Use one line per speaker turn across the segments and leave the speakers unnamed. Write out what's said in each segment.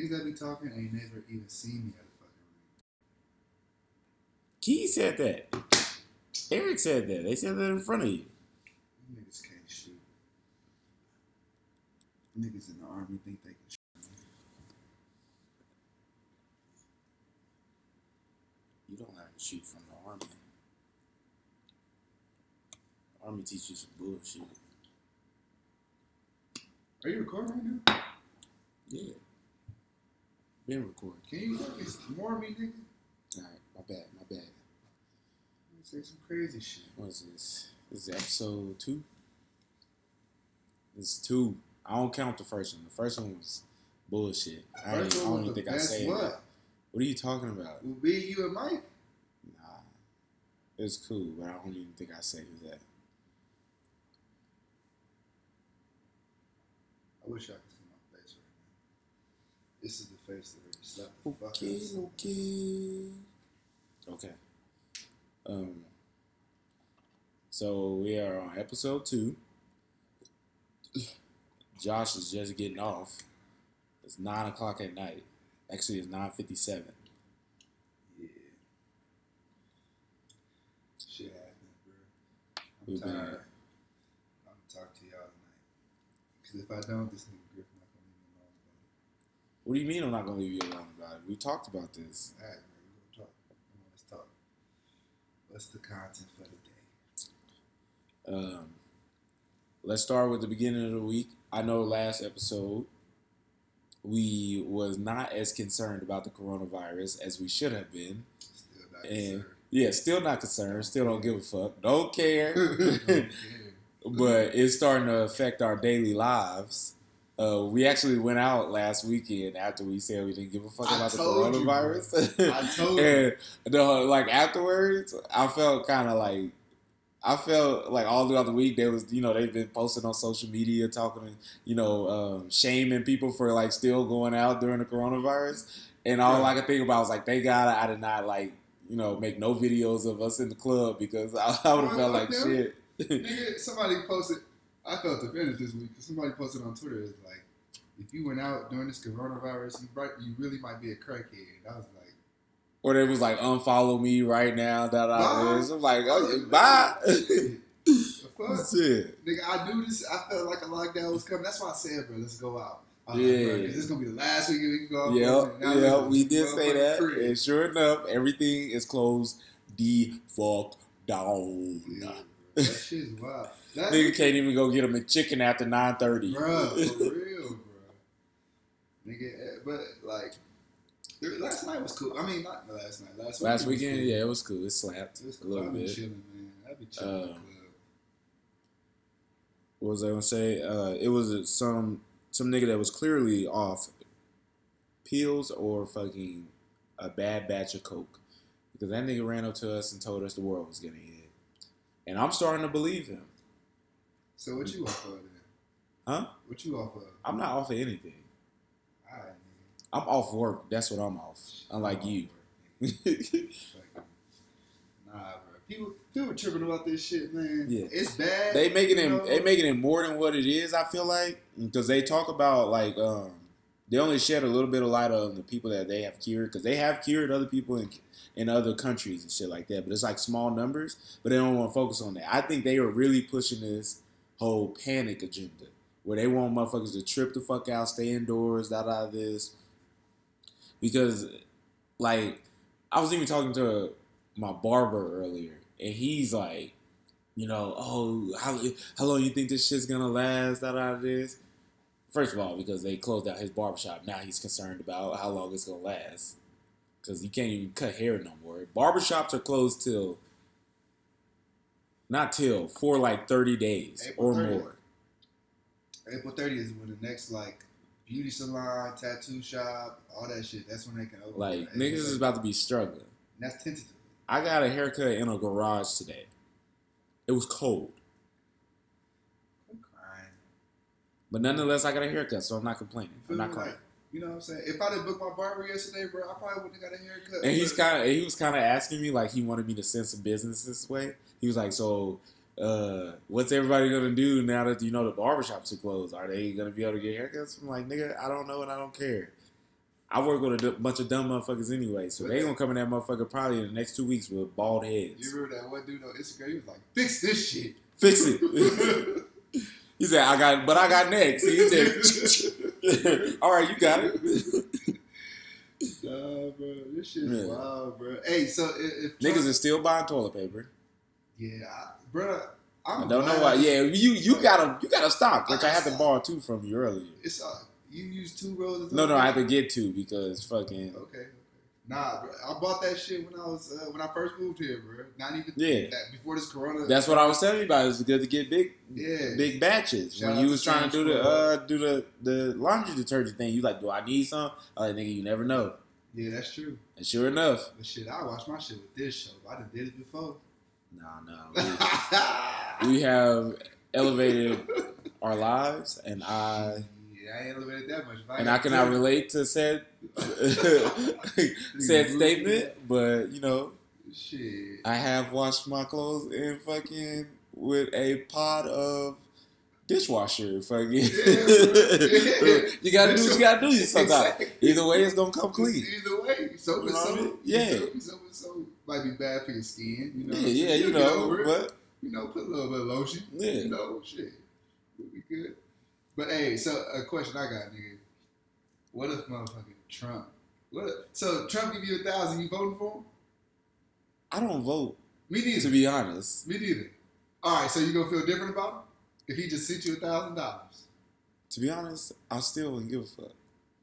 Niggas that be talking ain't never even seen me at a fucking ring.
Key said that. Eric said that. They said that in front of you.
You niggas can't shoot. Niggas in the army think they can shoot.
You don't have to shoot from the army. Army teaches you some bullshit.
Are you recording right now?
Yeah. Been recording.
Can you fucking more me, nigga?
Alright, my bad, my bad.
You Say some crazy shit.
What is this? This is episode two. This is two. I don't count the first one. The first one was bullshit. I, I don't
was
even
the
think I
best
said
what?
that. What are you talking about?
Will be you and Mike.
Nah. It's cool, but I don't even think I said who that.
I wish I could see my face right now. This is the face that really slapped the fuck
Okay, okay. Okay. Um. So we are on episode two. Josh is just getting off. It's nine o'clock at night. Actually, it's nine fifty-seven.
Yeah. Shit happened, bro. I'm
We've been-
tired. I'm gonna talk to y'all tonight. Cause if I don't, this nigga Griffin not gonna leave me alone about
What do you mean I'm not gonna leave you alone about it? We talked about this.
Alright, bro, we gonna talk. Come on, let's talk. What's the content for the day?
Um, let's start with the beginning of the week. I know last episode we was not as concerned about the coronavirus as we should have been.
Still not
And
concerned.
yeah, still not concerned. Still don't give a fuck. Don't care.
Don't care.
but it's starting to affect our daily lives. Uh, we actually went out last weekend after we said we didn't give a fuck about the
told you,
coronavirus.
I told you.
and the, like afterwards, I felt kind of like I felt like all throughout the week there was you know they've been posting on social media talking you know um, shaming people for like still going out during the coronavirus, and all I could think about was like they got I did not like you know make no videos of us in the club because I, I would have felt like
them.
shit.
Nigga, somebody posted. I felt offended this week because Somebody posted on Twitter. It's like, if you went out during this coronavirus, you right, you really might be a crackhead. I was like,
Or they was like, unfollow me right now. That I was. I'm like, oh, bye. That's it.
nigga. I knew this. I felt like a lockdown was coming. That's why I said, bro, let's go out. Uh, I was
Yeah.
like, bro, this is gonna be the last week we can go out.
Yep, yep, we did say that. And sure enough, everything is closed the fuck down.
Yeah. That shit's wild. That,
Nigga can't even go get him a chicken after 9.30.
Bro, for real, bro. Nigga, eh, but like, last night was cool. I mean, not last night. Last,
Last weekend,
cool.
yeah, it was cool. It slapped
It was
a little bit.
chilling, man. Been chilling
Um. What was I gonna say? Uh, it was some some nigga that was clearly off pills or fucking a bad batch of coke because that nigga ran up to us and told us the world was gonna end, and I'm starting to believe him.
So what you off of then?
Huh?
What you off of?
I'm not off of anything.
Nigga.
I'm off work. That's what I'm off. Unlike
I'm
you.
off work, nigga. Nah, bro. People, people tripping about this shit, man.
Yeah.
It's bad.
they making it
know?
they making it more than what it is. I feel like because they talk about like um, they only shed a little bit of light on the people that they have cured because they have cured other people in in other countries and shit like that. But it's like small numbers, but they don't want to focus on that. I think they are really pushing this whole panic agenda where they want motherfuckers to trip the fuck out, stay indoors, da da this. Because like I was even talking to my barber earlier, and he's like, you know, oh, how, how long you think this shit's gonna last? Da da this. First of all, because they closed out his barbershop, now he's concerned about how long it's gonna last. Because you can't even cut hair no more. Barbershops are closed till, not till, for like 30 days
April
or
30th.
more.
April 30th is when the next like beauty salon, tattoo shop, all that shit. That's when they can open.
Like,
April
niggas is about to be struggling.
And that's tentative.
I got a haircut in a garage today. It was cold.
I'm crying.
But nonetheless, I got a haircut, so I'm not complaining. I'm not crying.
You know what I'm saying? If I didn't book my barber yesterday, bro, I probably wouldn't have got a haircut.
And he's kind of he was kind of asking me like he wanted me to send some business this way. He was like, "So, uh, what's everybody gonna do now that you know the barbershops are closed? Are they gonna be able to get haircuts?" I'm like, "Nigga, I don't know and I don't care." I work with a d- bunch of dumb motherfuckers anyway, so they gonna come in that motherfucker probably in the next two weeks with bald heads.
You remember that one dude on Instagram? He was like, "Fix this shit."
Fix it. he said, "I got, but I got next." He said, "All right, you got it."
Nah, bro, this shit's
Yeah.
wild, bro. Hey, so if, if
Niggas are still buying toilet paper.
yeah, I, bro, I'm
I don't know why. Yeah, you you gotta you gotta stop. Which I had to borrow two from you earlier.
It's uh, you use two rolls. of
No, no, I had to get two because fucking?
Okay. Nah, bro, I bought that shit when I was uh, when I first moved here, bro. Not even
Yeah.
that, before this Corona.
that's what I was telling you about. It's good to get big
yeah,
big batches.
Shout
when you was trying to do the uh do the the laundry detergent thing, you like, do I need some? I like, nigga, you never know.
yeah, that's true.
And sure enough,
But shit, I watch my shit with this show. I done did it before.
nah, nah, we, we have elevated our lives, and I
I ain't elevated that much. If
and I cannot
two-
relate to said said statement, but you know,
Shit.
I have washed my clothes in fucking with a pot of dishwasher. Fucking,
Yeah,
you gotta do what you gotta do sometimes.
Exactly.
Either way, it's gonna come clean.
Either way, soap
You
is
know what I mean?
soap.
Yeah.
Soap is soap. Might be bad for your skin. You know.
Yeah, yeah, you know, but
you know, put a little bit of lotion.
Yeah.
You know, shit. We'll be good. But hey, so a question I got, nigga. What if motherfucking Trump? What? If, so Trump give you a thousand, you voting for him?
I don't vote
Me neither.
to be honest.
Me neither. All right, so you gonna feel different about him if he just sent you a thousand dollars?
To be honest, I still wouldn't give a fuck.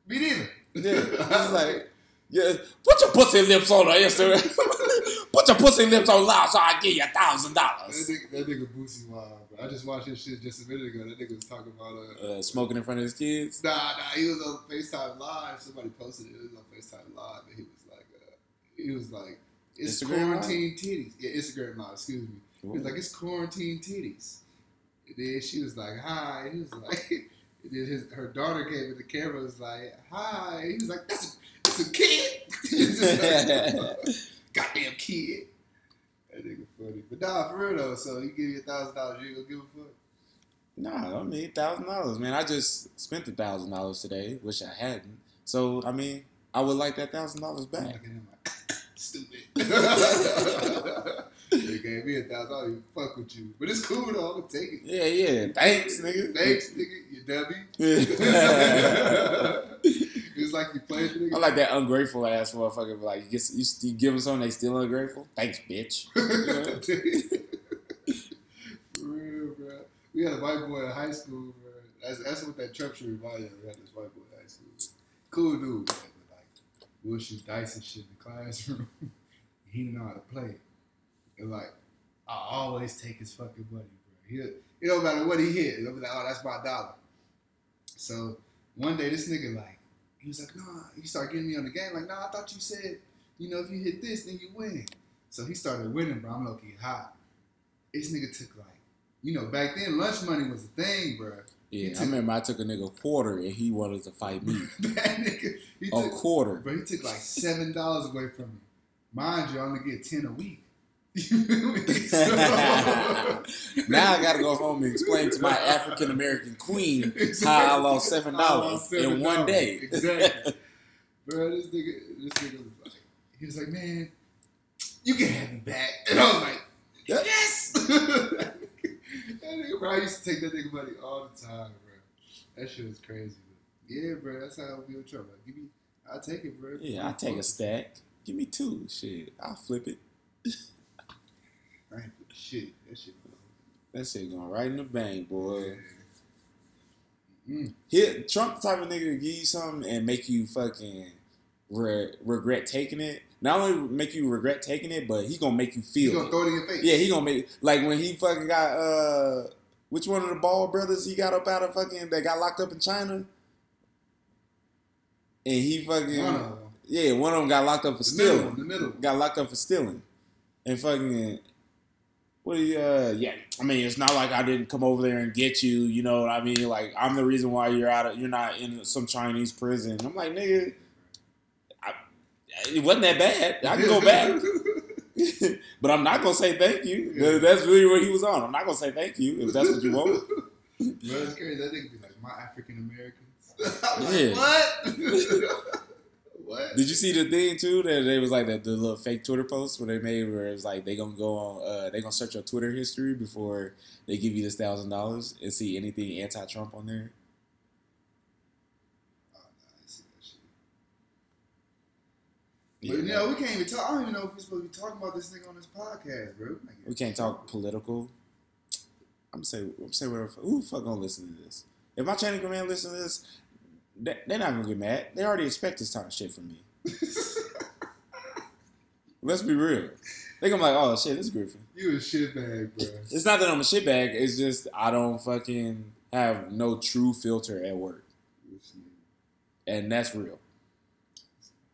Me neither.
Yeah, it's like, yeah, put your pussy lips on the Instagram. put your pussy lips on loud so I give you a thousand
That
dollars.
nigga, that nigga Boosie wild, bro. I just watched his shit just a minute ago. That nigga was talking about uh,
Uh, smoking in front of his kids.
Nah, nah, he was on FaceTime Live. Somebody posted it. It was on FaceTime Live, and he was like, uh, he was like, it's
Instagram Live?
quarantine titties. Yeah, Instagram Live. Excuse me. He was like, it's quarantine titties. And then she was like, hi. He was like, and then his her daughter came in the camera. Was like, hi. He was like, that's a, that's a kid. Like, Goddamn kid. That nigga funny. But nah, for real though. So he give you a thousand dollars, you ain't gonna give a fuck.
Nah, I mean thousand dollars, man. I just spent a thousand dollars today, which I hadn't. So I mean, I would like that thousand dollars back.
looking at him like, stupid. gave me a thousand dollars, even fuck with you. But it's cool though, I'm gonna take it.
Yeah, yeah. Thanks, nigga.
Thanks, nigga, you dummy.
I
it's like you played the nigga.
like that ungrateful ass motherfucker. Like you, get, you, you give them something, they still ungrateful. Thanks, bitch.
For real, bro. We had a white boy in high school, bro. That's, that's what that Trump shit reminded me of. We had this white boy in high school. Cool dude, man, but like, we'll shoot dice and shit in the classroom. he didn't know how to play. And like, I always take his fucking money, bro. He, it don't matter what he hit. It'll be like, oh, that's my dollar. So one day, this nigga like, he was like, nah. He started getting me on the game. Like, nah, I thought you said, you know, if you hit this, then you win. So he started winning, bro. I'm low key hot. This nigga took like, you know, back then lunch money was a thing, bro.
Yeah, I remember I took a nigga a quarter and he wanted to fight me.
that nigga, he
A
took,
quarter.
bro, he took like seven dollars away from me. Mind you, I only get ten a week. You feel me? So-
now I gotta go home and explain to my African American queen
Exactly.
how I lost seven dollars in one day.
Exactly. bro, this nigga, this nigga was like, he was like, man, you can have me back. And I was like, yes. that nigga, bro, I used to take that nigga money all the time, bro. That shit was crazy. But yeah, bro, that's how I be with trouble. Give me, I'll take it, bro.
Yeah, I take a stack. Give me two. Shit, I'll flip it.
Shit. That shit.
That shit going right in the bank, boy.
Mm.
He, Trump type of nigga to give you something and make you fucking re- regret taking it. Not only make you regret taking it, but he gonna make you feel
gonna
it.
throw it in your face?
Yeah, he gonna make like when he fucking got uh which one of the Ball brothers he got up out of fucking that got locked up in China? And he fucking
One of them.
yeah, one of them got locked up for
The
stealing.
one. The middle.
Got locked up for stealing. And fucking what do you uh yeah, I mean it's not like I didn't come over there and get you, you know what I mean? Like I'm the reason why you're out of you're not in some Chinese prison. I'm like, nigga, I, it wasn't that bad. I can go back. but I'm not gonna say thank you.
Yeah.
That's really what he was on. I'm not gonna say thank you if that's what you want.
Bro, it's crazy. That nigga be like, my African Americans.
Yeah.
What?
Did you see the thing too that they was like the, the little fake Twitter post where they made where it was like they gonna go on uh they gonna search your Twitter history before they give you this thousand dollars and see anything anti Trump on there?
Oh, nah, I see that shit. But you know, we can't even talk. I don't even know if we're supposed to be talking about this nigga on this podcast, bro.
We can't talk political. I'm say I'm say whatever. Who the fuck gonna listen to this? If my channel command listen to this, they, they're not gonna get mad. They already expect this type of shit from me. Let's be real. They gonna be like, oh shit, this is Griffin.
you a shitbag, bro.
It's not that I'm a shitbag. It's just I don't fucking have no true filter at work, and that's real.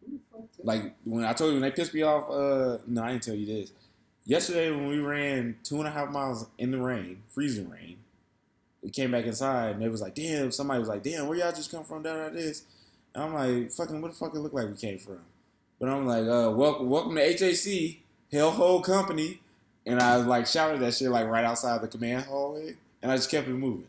Who the fuck that-
Like when I told you when they pissed me off. Uh, no, I didn't tell you this. Yesterday when we ran two and a half miles in the rain, freezing rain, we came back inside and it was like, damn. Somebody was like, damn, where y'all just come from? Down like this. And I'm like, fucking, what the fuck it look like we came from? But I'm like, uh, welcome, welcome to HAC, Hellhole Company, and I like shouted that shit like right outside the command hallway, and I just kept it moving.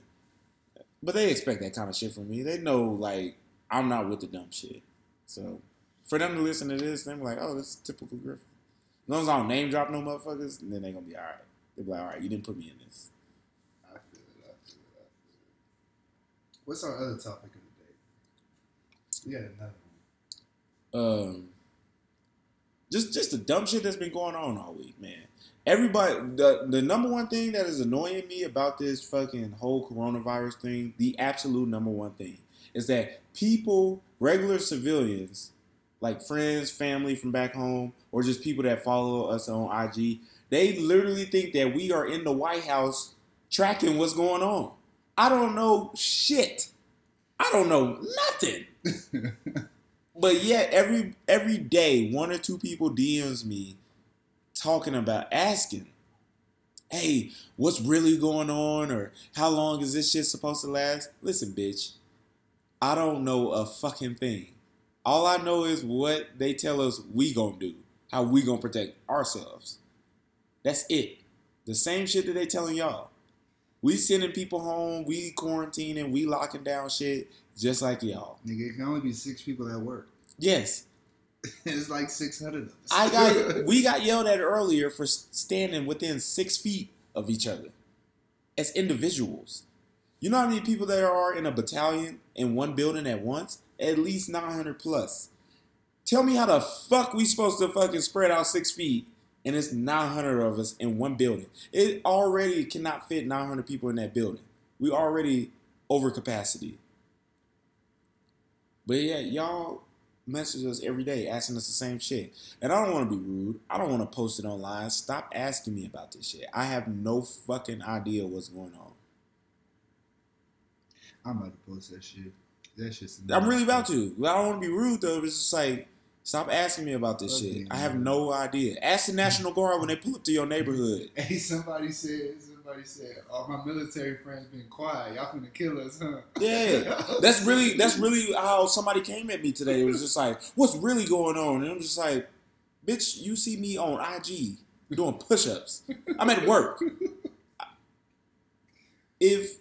But they expect that kind of shit from me. They know like I'm not with the dumb shit. So for them to listen to this, they're like, oh, this is typical Griffin. As long as I don't name drop no motherfuckers, then they're gonna be all right. They'll be like, all right, you didn't put me in this.
I feel it. I feel it. I feel it. What's our other topic one.
um, just just the dumb shit that's been going on all week, man. Everybody, the the number one thing that is annoying me about this fucking whole coronavirus thing, the absolute number one thing, is that people, regular civilians, like friends, family from back home, or just people that follow us on IG, they literally think that we are in the White House tracking what's going on. I don't know shit. I don't know nothing. But yet every every day, one or two people DMs me talking about asking, "Hey, what's really going on?" or "How long is this shit supposed to last?" Listen, bitch, I don't know a fucking thing. All I know is what they tell us we gonna do, how we gonna protect ourselves. That's it. The same shit that they telling y'all. We sending people home, we quarantining, we locking down shit, just like y'all.
Nigga, it can only be six people at work.
Yes,
it's like 600 of us.
I got we got yelled at earlier for standing within six feet of each other as individuals. You know how many people there are in a battalion in one building at once? At least 900 plus. Tell me how the fuck we supposed to fucking spread out six feet and it's 900 of us in one building. It already cannot fit 900 people in that building. We already over capacity. But yeah, y'all message us every day asking us the same shit. And I don't want to be rude. I don't want to post it online. Stop asking me about this shit. I have no fucking idea what's going on.
I'm about to post that shit. That shit's.
I'm really about to. I don't want to be rude though. It's just like stop asking me about this
Okay,
shit. I have no idea. Ask the National Guard when they pull up to your neighborhood.
Hey, somebody said. Somebody said. All my military friends been quiet. Y'all finna kill us, huh?
Yeah, that's really that's really how somebody came at me today. It was just like, what's really going on? And I'm just like, bitch, you see me on IG doing push-ups. I'm at work. If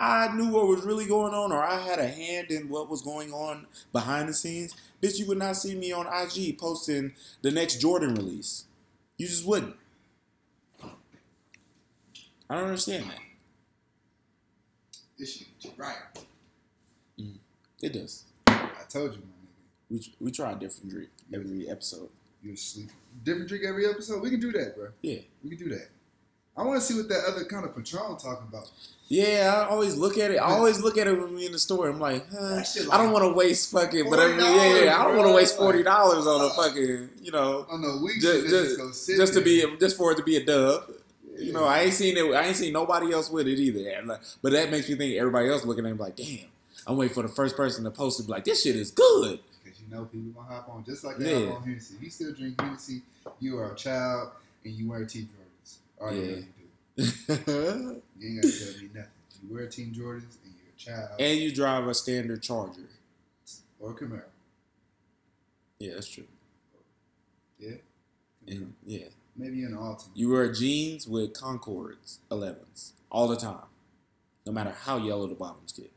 I knew what was really going on or I had a hand in what was going on behind the scenes, bitch, you would not see me on IG posting the next Jordan release. You just wouldn't. I don't understand that.
This shit get you right. Mm-hmm.
It does.
I told you, my nigga.
We, we try a different drink every episode.
You're asleep. Different drink every episode. We can do that, bro.
Yeah.
We can do that. I want to see what that other kind of Patron talking about.
Yeah, I always look at it. I always look at it when we in the store. I'm like, huh, I don't want to waste fucking, but I mean, yeah, yeah, I don't want to waste forty dollars on a fucking, you know,
Oh no, we
just,
just,
just, just to be, just for it to be a dub. You know, I ain't seen it. I ain't seen nobody else with it either. But that makes me think everybody else looking at it like, damn. I'm waiting for the first person to post it, be like, this shit is good.
Because you know people gonna hop on just like they
Yeah.
hop on Hennessy. You still drink Hennessy, you are a child, and you wear Team Jordans. All you
Yeah.
really do. You ain't gotta tell me nothing. You wear Team Jordans, and you're a child
and you drive a standard Charger.
or Camaro.
Yeah, that's true.
Yeah.
And yeah,
Maybe an Altima.
You wear jeans with Concords 11s all the time, no matter how yellow the bottoms get.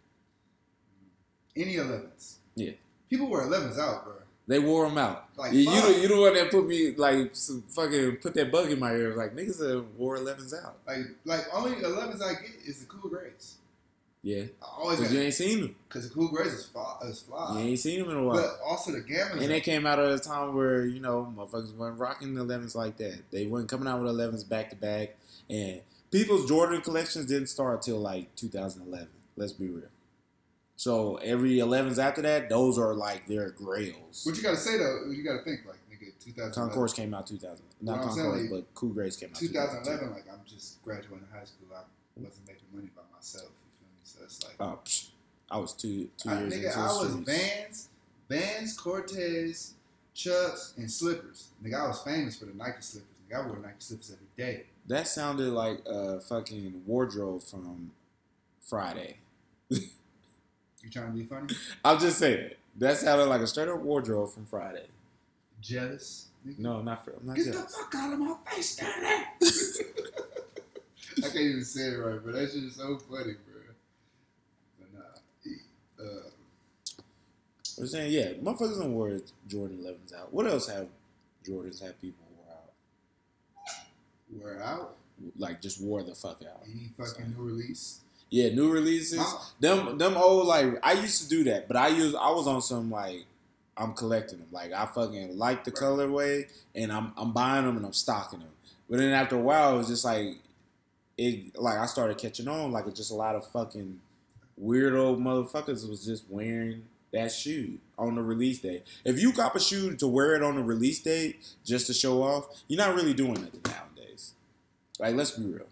Any 11s.
Yeah.
People wear 11s out, bro.
They wore them out.
Like,
you, you,
fuck.
the, you the one that put me like fucking put that bug in my ear. Like niggas that wore 11s out.
Like, like only 11s I get is the Cool Grays.
Yeah,
I always
because you ain't seen them.
because the Cool Grays is fly. Is fly.
You ain't seen them in a while.
But also the Gammas.
And they came out at a time where, you know, motherfuckers weren't rocking the 11s like that. They weren't coming out with 11s back to back. And people's Jordan collections didn't start till like 2011. Let's be real. So every 11s after that, those are like their grails.
what you gotta say though? You gotta think like nigga, 2011.
Concords came out 2000. Not
What
Concords,
like,
but Cool Grays came out
2011. Like I'm just graduating high school. I wasn't making money by myself. You feel me? So it's like.
Oh, psh, I was two two
I,
years
nigga,
into
I was
streets.
Vans, Vans, Cortez, Chucks, and slippers. Nigga, I was famous for the Nike slippers. Nigga, I wore Nike slippers every day.
That sounded like a fucking wardrobe from Friday.
Trying to be funny?
I'll just say that. That sounded like a straight up wardrobe from Friday.
Jealous? Nigga?
No, not for, I'm not
Get the fuck out of my face, Stanley! I can't even say it right, but that shit is so funny, bro. But nah. Uh,
I'm saying, yeah, motherfuckers don't wear Jordan 11s out. What else have Jordans have people wear out?
wear out.
Like, just wore the fuck out.
Any fucking new release.
Yeah, new releases.
Mama.
Them, them old like I used to do that, but I use I was on some like I'm collecting them. Like I fucking like the
Right.
colorway, and I'm I'm buying them and I'm stocking them. But then after a while, it was just like it like I started catching on. Like it's just a lot of fucking weirdo motherfuckers was just wearing that shoe on the release date. If you cop a shoe to wear it on the release date just to show off, you're not really doing nothing nowadays. Like let's be real.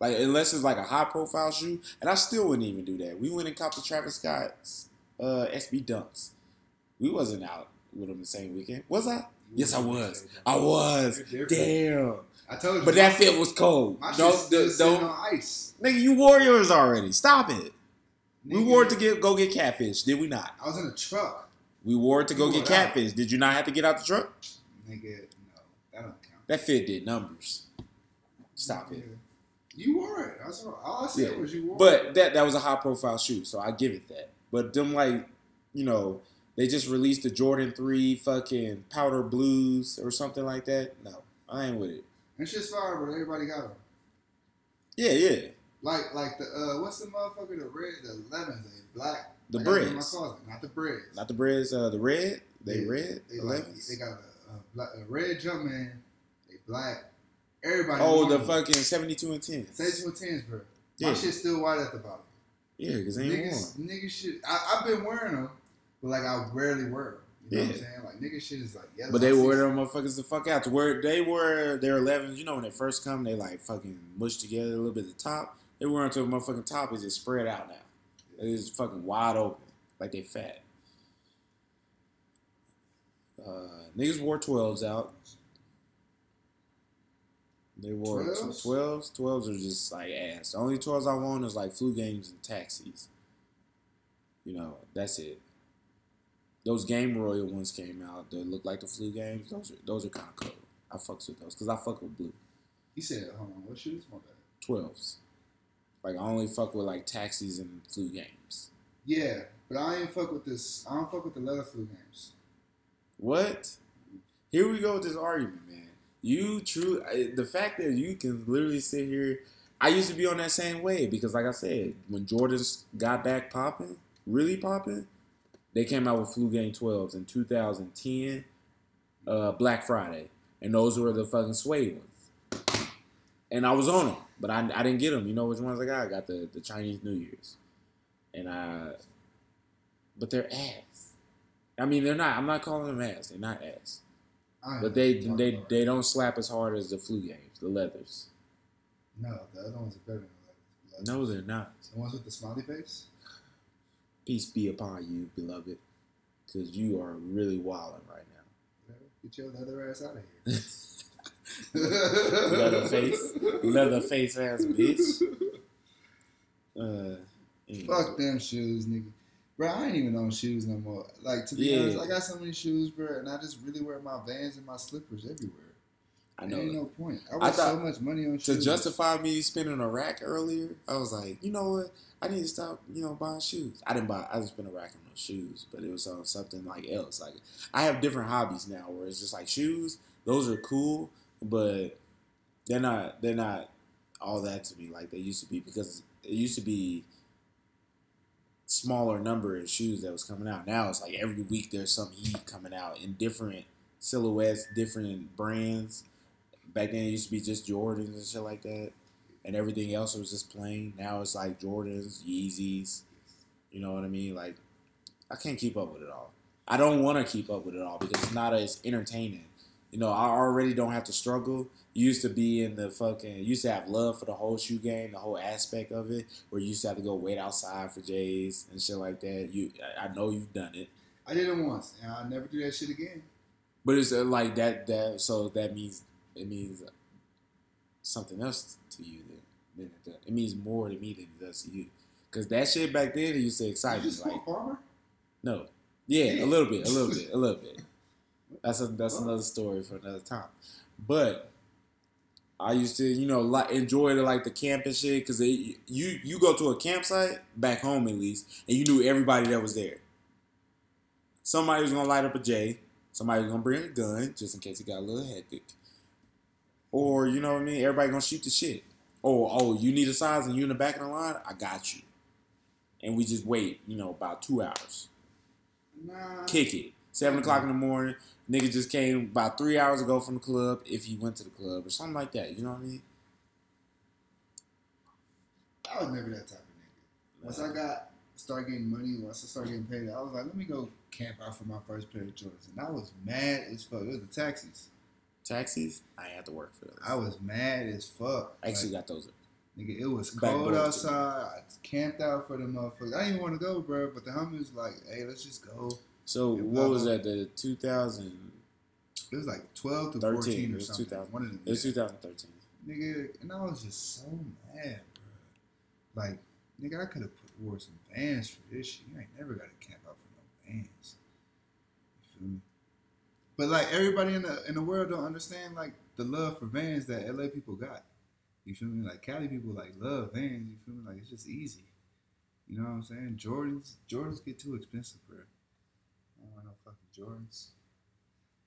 Like unless it's like a high profile shoe, and I still wouldn't even do that. We went and copped the Travis Scott's uh, SB Dunks. We wasn't out with them the same weekend, was I? Yes, I was. I was. Damn.
I told you.
But that fit was cold.
My
Don't, don't, don't-
on ice.
nigga, you wore yours already. Stop it. We wore it to get go get catfish, did we not?
I was in a truck.
We wore it to go get
it out.
catfish. Did you not have to get out the truck?
Nigga, no. That don't count.
That fit did numbers. Stop it.
You wore it. That's all, all I said
Yeah.
was you wore it.
But that that was a high profile shoe, so I give it that. But them like, you know, they just released the Jordan three fucking powder blues or something like that. No, I ain't with it.
It's just fire, but everybody got them.
Yeah, yeah.
Like, like the uh, what's the motherfucker? The red, the lemons, they black.
The
I got them in my
breads.
closet, not the breads.
Not the breads, uh the red. They
Yeah,
red.
They like,
11s?
they got a, a, black, a red Jumpman. They black. Everybody.
oh, the fucking seventy two and ten.
Seventy-two and tens, bro. My
Yeah.
shit's still white at the bottom.
Yeah, because ain't
Niggas,
warm.
niggas shit. I, I've been wearing them, but like I rarely wear them. You know what I'm
Yeah.
saying? Like nigga shit is like yellow.
But they wore them motherfuckers the fuck out to where they were their 11s. You know when they first come, they like fucking mush together a little bit at the top. They were until the motherfucking top is just spread out now. It's fucking wide open, like they fat. Uh, niggas wore 12s out. They wore
12s?
12s. 12s are just like ass. The only 12s I want is like flu games and taxis. You know, that's it. Those Game Royal ones came out that look like the flu games. Those are those are kind of cool. I fucks with those because I fuck with blue.
He said, "Hold on, what shoes? My bad."
12s. Like I only fuck with like taxis and flu games.
Yeah, but I ain't fuck with this. I don't fuck with the leather flu games.
What? Here we go with this argument, man. You true the fact that you can literally sit here. I used to be on that same way because, like I said, when Jordans got back popping, really popping, they came out with flu game 12s in 2010, uh, Black Friday, and those were the fucking suede ones. And I was on them, but I, I didn't get them. You know which ones I got? I got the the Chinese New Year's, and I. But they're ass. I mean, they're not. I'm not calling them ass. They're not ass. But they they
about
they don't slap as hard as the flu games, the leathers.
No, the other ones are better than the leather.
No, they're not.
The ones with the smiley face.
Peace be upon you, beloved, because you are really wilding right now.
Get your leather ass out of here.
leather face, leather face ass bitch. Uh, anyway.
Fuck them shoes, nigga. Bro, I ain't even on shoes no more. Like to be
Yeah.
honest, I got so many shoes, bro, and I just really wear my Vans and my slippers everywhere.
I
There ain't no point. I
I
so much money on shoes.
To justify me spending a rack earlier, I was like, you know what? I need to stop, you know, buying shoes. I didn't buy. I just spent a rack on those shoes, but it was on something like else. Like I have different hobbies now, where it's just like shoes. Those are cool, but they're not. They're not all that to me like they used to be because it used to be smaller number of shoes that was coming out. Now it's like every week there's some heat coming out in different silhouettes, different brands. Back then it used to be just Jordans and shit like that, and everything else was just plain. Now it's like Jordans, Yeezys. You know what I mean? Like I can't keep up with it all. I don't want to keep up with it all because it's not as entertaining. You know, I already don't have to struggle. You used to be in the fucking, used to have love for the whole shoe game, the whole aspect of it, where you used to have to go wait outside for J's and shit like that. You, I know you've done it,
I did it once, and I'll never do that shit again.
but it's uh, like that. That so that means it means something else to you. Then, than it, does. it means more to me than it does to you. Cause that shit back then it used to excite
You
me.
just
Like
Palmer?
No. Yeah, a little bit, a little bit, a little bit. That's a that's another story for another time. But I used to, you know, like enjoy the like the camp and shit because you you go to a campsite back home at least, and you knew everybody that was there. Somebody was gonna light up a J. Somebody was gonna bring a gun just in case it got a little hectic. Or you know what I mean? Everybody gonna shoot the shit. Or oh, you need a size and you in the back of the line? I got you. And we just wait, you know, about two hours
Nah.
kick it. Seven o'clock in the morning. Nigga just came about three hours ago from the club, if he went to the club or something like that. You know what I mean?
I was never that type of nigga. Once I got start getting money, once I started getting paid, I was like, let me go camp out for my first pair of Jordans. And I was mad as fuck. It was the taxis.
Taxis, I had to work for those.
I was mad as fuck.
I actually
Like,
got those.
nigga, it was cold
door too.
outside. I camped out for the motherfuckers. I didn't even want to go, bro. But the homies was like, hey, let's just go.
So
Yeah,
what was that? The 2000,
It was like 12 to
13,
14
it
or
was
something.
2000.
One of them.
it was 2013.
nigga, and I was just so mad, bro. Like, nigga, I could have put wore some Vans for this shit. You ain't never got to camp out for no Vans. You feel me? But like everybody in the in the world don't understand like the love for vans that LA people got. You feel me? Like Cali people like love vans. You feel me? Like it's just easy. You know what I'm saying? Jordans, Jordans get too expensive, bro. I don't want no fucking Jordans.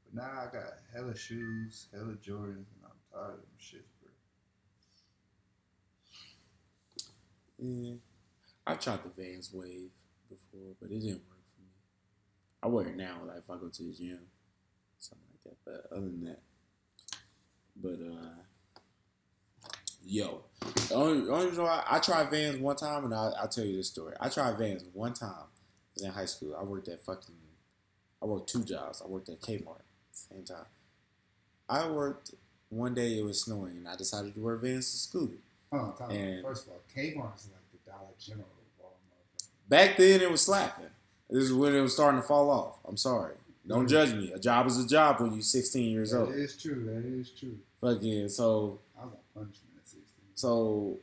But now I got hella shoes, hella Jordans, and I'm tired of them shit, bro.
Yeah. I tried the Vans wave before, but it didn't work for me. I wear it now, like if I go to the gym, something like that. But other than that, but uh, yo, the only, only reason why I tried Vans one time, and I'll, I'll tell you this story. I tried Vans one time. In high school. I worked at fucking. I worked two jobs. I worked at Kmart at the same time. I worked one day. It was snowing, and I decided to wear Vans to school.
On.
And-
First of all, Kmart's like the Dollar General of all.
Back then, it was slapping. This is when it was starting to fall off. I'm sorry. Don't
Mhm.
judge me. A job is a job when you're 16 years
That
old.
is true. That is true.
Fucking so
I was on punishment at 16.
so.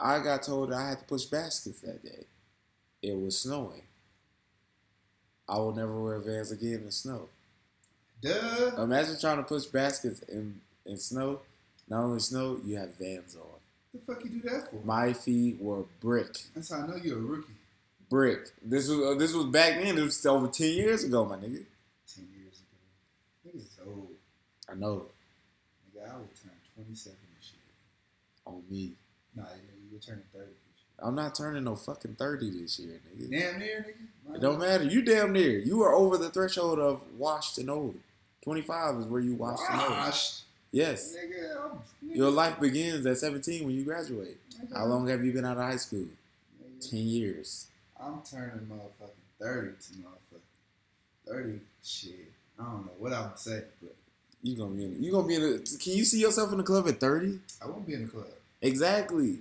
I got told that I had to push baskets that day. It was snowing. I will never wear Vans again in snow.
Duh.
Imagine trying to push baskets in in snow. Not only snow, you have Vans on.
the fuck you do that for?
My feet were brick,
That's how I know you're a rookie.
brick. This was uh, this was back then. It was over 10 years ago, my nigga.
10 years ago. Niggas is old.
I know.
Nigga, I will turn 27 this year.
On me.
Nah, you're turning 30 this
I'm not turning no fucking 30 this year, nigga.
Damn near, nigga.
It don't matter. You damn near. You are over the threshold of washed and old. 25 is where you washed and old.
Washed.
Yes.
Nigga, I'm, nigga,
Your life begins at 17 when you graduate.
nigga,
How long have you been out of high school?
nigga,
10 years.
I'm turning motherfucking 30 to motherfucking 30 shit. I don't know what I'm gonna say, but
You gonna be in. You gonna be in. A, can you see yourself in the club at 30?
I won't be in the club.
Exactly.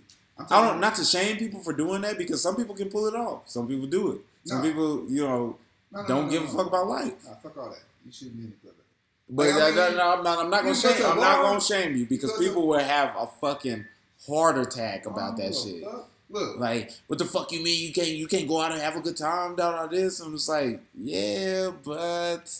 I don't. Not to shame people for doing that because some people can pull it off. Some people do it. Some
No.
people, you know,
No, no,
don't give a fuck about life.
Fuck all that. You shouldn't be in the club.
But
Like, I mean,
no, I'm not. I'm not gonna shame. I'm not gonna shame you because people will have a fucking heart attack about that shit.
Look,
Like, what the fuck you mean you can't you can't go out and have a good time down all this? I'm just like, yeah, but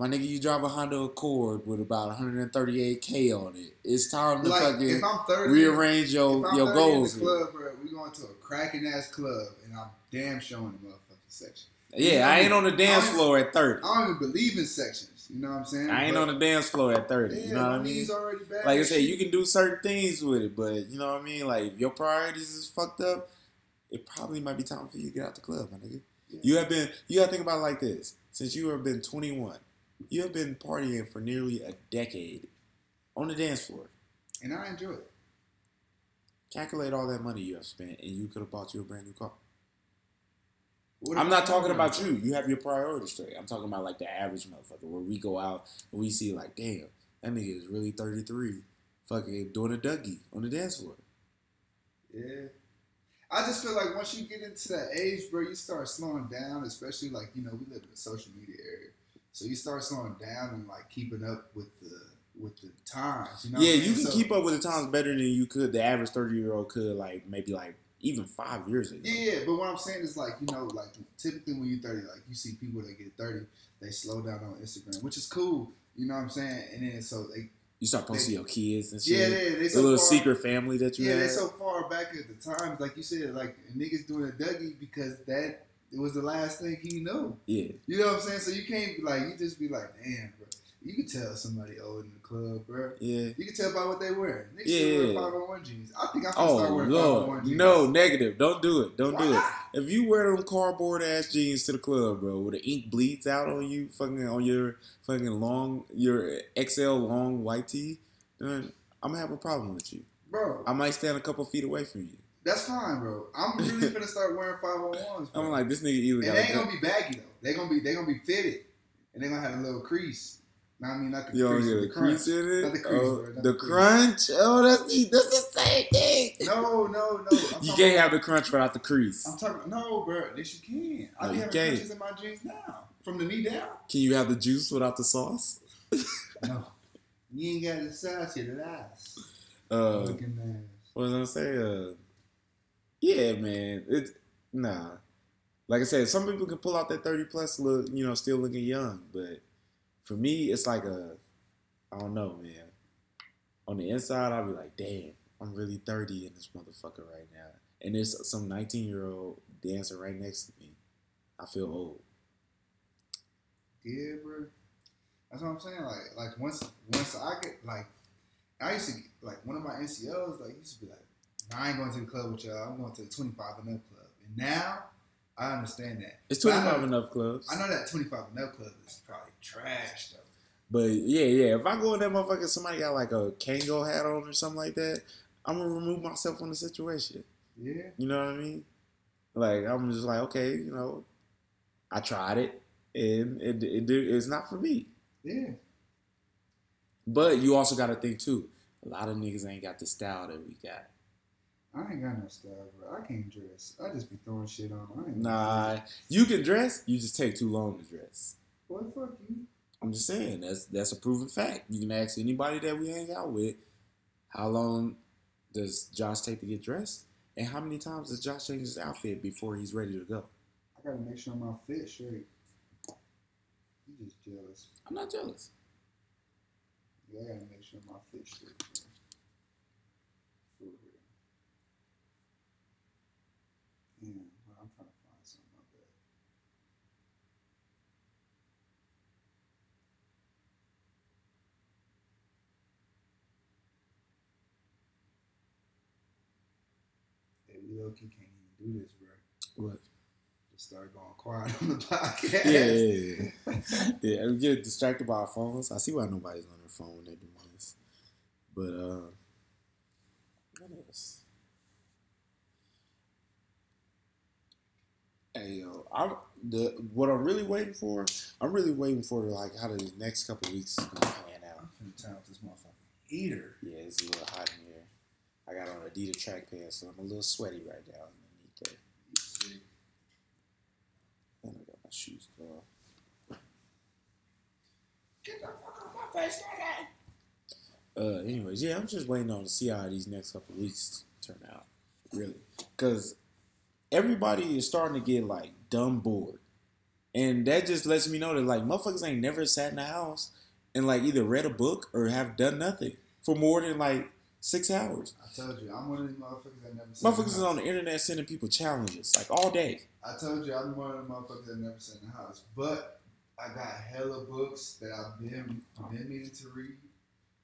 My nigga, you drive a Honda Accord with about 138k on it. It's time to
Like
fucking
if I'm thirty,
rearrange your your goals.
In club, bro, we going to a cracking ass club, and I'm damn showing the motherfucking section.
Yeah, I ain't on the dance floor at 30.
I don't even believe in sections. You know what I'm saying?
I ain't
But,
on the dance floor at 30.
Yeah,
You know what I mean? Like I said, you can do certain things with it, but you know what I mean? Like if your priorities is fucked up, it probably might be time for you to get out the club, my nigga.
Yeah.
You have been you gotta think about it like this. Since you have been twenty one, you have been partying for nearly a decade on the dance floor.
and I enjoy it.
Calculate all that money you have spent and you could have bought you a brand new car. I'm not talking about you. You have your priorities straight. I'm talking about like the average motherfucker where we go out and we see like, damn, that nigga is really 33, fucking doing a Dougie on the dance floor.
Yeah. I just feel like once you get into that age, bro, you start slowing down, especially like, you know, we live in a social media area. So you start slowing down and like keeping up with the with the times. You know
yeah,
I'm
you can
So-
keep up with the times better than you could. The average thirty year old could, like maybe like even five years ago.
Yeah, but what I'm saying is like, you know, like typically when you're 30, like you see people that get 30, they slow down on Instagram, which is cool. You know what I'm saying? And then so they
You start posting your kids and shit.
Yeah, they, they
the little
far,
secret family that you
Yeah, they so far back at the times, like you said, like niggas doing a Dougie because that it was the last thing he knew.
yeah,
You know what I'm saying? So you can't be like, you just be like, damn, bro. You can tell somebody old in the club, bro.
yeah.
You can tell by what they wear. Niggas
Yeah,
wear 501 jeans. I think I'm gonna
Oh
start wearing 501
lord, oh
jeans.
no negative. Don't do it. Don't
Why
do it.
not?
If you wear them cardboard ass jeans to the club, bro, where the ink bleeds out on you, fucking on your fucking long, your XL long white tee, then I'm gonna have a problem with you.
Bro,
I might stand a couple feet away from you.
That's fine, bro. I'm really gonna start wearing 501s. Bro.
I'm like, this nigga either
and they ain't gonna be baggy though. They gonna be they gonna be fitted, and they gonna have a little crease. Now I mean, not the
You
crease,
get
the crunch.
crease in it.
Not the crease,
oh,
bro,
the
the crease.
crunch. Oh, that's the, that's the same thing.
No, no, no. I'm
You can't
about-
have the crunch without the crease.
I'm talking. No, bro. Yes, you can. I
No,
be having
can't.
crunches in my jeans now, from the knee down.
Can you have the juice without the sauce?
No, you ain't got the size to the last.
Uh, what was I gonna say? Uh, yeah, man. It nah. Like I said, some people can pull out that thirty plus look, you know, still looking young. But for me, it's like a, I don't know, man. On the inside, I'll be like, damn, I'm really thirty in this motherfucker right now, and there's some nineteen year old dancing right next to me. I feel old.
Yeah, bro. That's what I'm saying. Like, like once, once I get like, I used to like one of my NCOs like used to be like, I ain't going to the club with y'all. I'm going to the 25 and up club. And now I understand that.
It's twenty five
know-
enough clubs.
I know that 25 and up club is probably trash though.
But yeah, yeah. If I go in that motherfucker, somebody got like a Kangol hat on or something like that, I'm gonna remove myself from the situation.
Yeah.
You know what I mean? Like I'm just like, okay, you know, I tried it and it, it, did- it's not for me.
Yeah.
But you also got to think too. A lot of niggas ain't got the style that we got.
I ain't got no style, bro. I can't dress. I just be throwing shit on. I ain't
Nah, you can dress. You just take too long to dress.
Boy, fuck you.
I'm just saying that's that's a proven fact. You can ask anybody that we hang out with, how long does Josh take to get dressed, and how many times does Josh change his outfit before he's ready to go?
I gotta make sure my fit straight. You just jealous.
I'm not jealous.
Yeah, I gotta make sure my fit straight. Bro. For real. Yeah, well, I'm trying to find something like that. Key can't even do this, bro.
What?
Just start going quiet on the podcast.
Yeah, yeah, yeah. yeah, we get distracted by our phones. I see why nobody's on their phone when they're doing this. But uh, what else? Hey yo, I'm the what I'm really waiting for. I'm really waiting for like how the next couple weeks is gonna pan out.
I'm finna turn off this motherfucking heater.
Yeah, it's a little hot in here. I got on Adidas track pants, so I'm a little sweaty right now underneath there. And I got my shoes off.
Get the fuck off my face!
Uh, anyways, yeah, I'm just waiting on to see how these next couple weeks turn out, really, because everybody is starting to get like dumb bored. And that just lets me know that like motherfuckers ain't never sat in the house and like either read a book or have done nothing for more than like six hours.
I told you, I'm one of these motherfuckers that never.
Motherfuckers is on the internet sending people challenges like all day.
I told you, I'm one of the motherfuckers that never in the house. But I got hella books that I've been been meaning to read,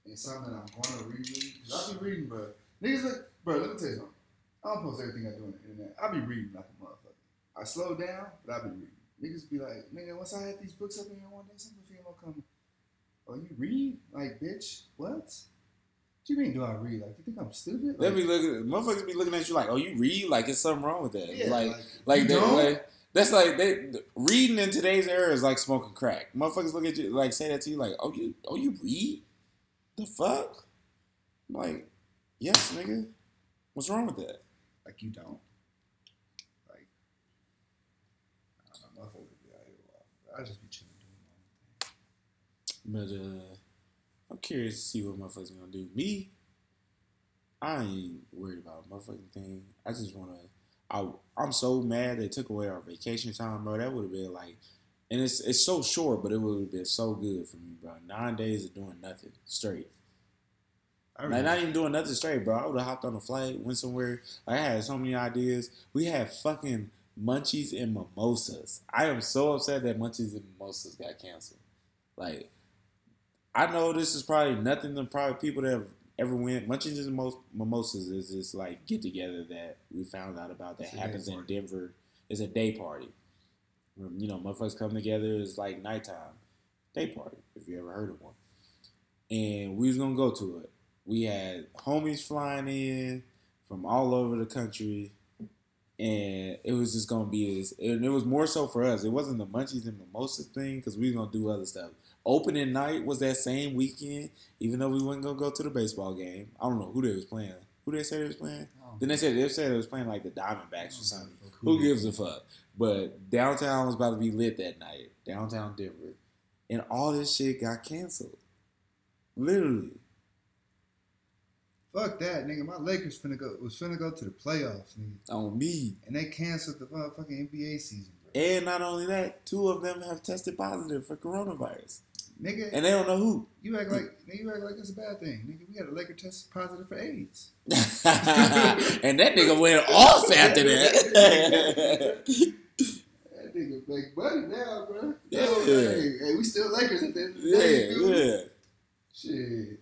and some that I'm gonna reread. Cause I be reading, bro. Niggas, bro. Let me tell you something. I don't post everything I do on the internet. I be reading like a motherfucker. I slow down, but I be reading. Niggas be like, nigga, once I had these books up in here one day, some female come, oh, you read? Like, bitch, what? What you mean, do I read? Like, you think I'm stupid?
They
Like,
be looking, motherfuckers be looking at you like, oh, you read? Like it's something wrong with that.
yeah,
like,
like,
like, they,
don't?
like that's like they reading in today's era is like smoking crack. Motherfuckers look at you like say that to you like, oh you, oh you read? The fuck? I'm like, yes, nigga. What's wrong with that?
Like you don't. Like I don't know, motherfuckers be out here. I just be chilling doing my own thing.
But uh, I'm curious to see what motherfuckers gonna do. Me, I ain't worried about a motherfucking thing. I just wanna. I I'm so mad they took away our vacation time, bro. That would have been like, and it's it's so short, but it would have been so good for me, bro. Nine days of doing nothing straight.
I
Like
really,
not even doing nothing straight, bro. I would have hopped on a flight, went somewhere. Like, I had so many ideas. We had fucking munchies and mimosas. I am so upset that munchies and mimosas got canceled. Like, I know this is probably nothing to probably people that have ever went. Munchies and Mimos- mimosas is this like get together that we found out about that
It's
happens in. Denver. It's a day party. You know, motherfuckers come together. It's like nighttime day party. If you ever heard of one, and we was gonna go to it. We had homies flying in from all over the country, and it was just gonna be as. And it was more so for us. It wasn't the munchies and mimosas thing because we was gonna do other stuff. Opening night was that same weekend, even though we wasn't gonna go to the baseball game. I don't know who they was playing. Who they said they was playing?
Don't
Then they said they said they was playing like the Diamondbacks or oh, something.
give
Who gives a fuck? But downtown was about to be lit that night. Downtown Denver. And all this shit got canceled. Literally.
Fuck that, nigga. My Lakers finna go was finna go to the playoffs, nigga,
On me.
and they canceled the motherfucking NBA season, bro.
And not only that, two of them have tested positive for coronavirus.
Nigga,
And they don't know who.
you act like you act like it's a bad thing, nigga. We had a Laker test positive for AIDS.
and that nigga went off after that.
That nigga make money now, bro.
Yeah.
Hey, hey, we still Lakers at the end of the day.
yeah,
dude.
yeah.
Shit.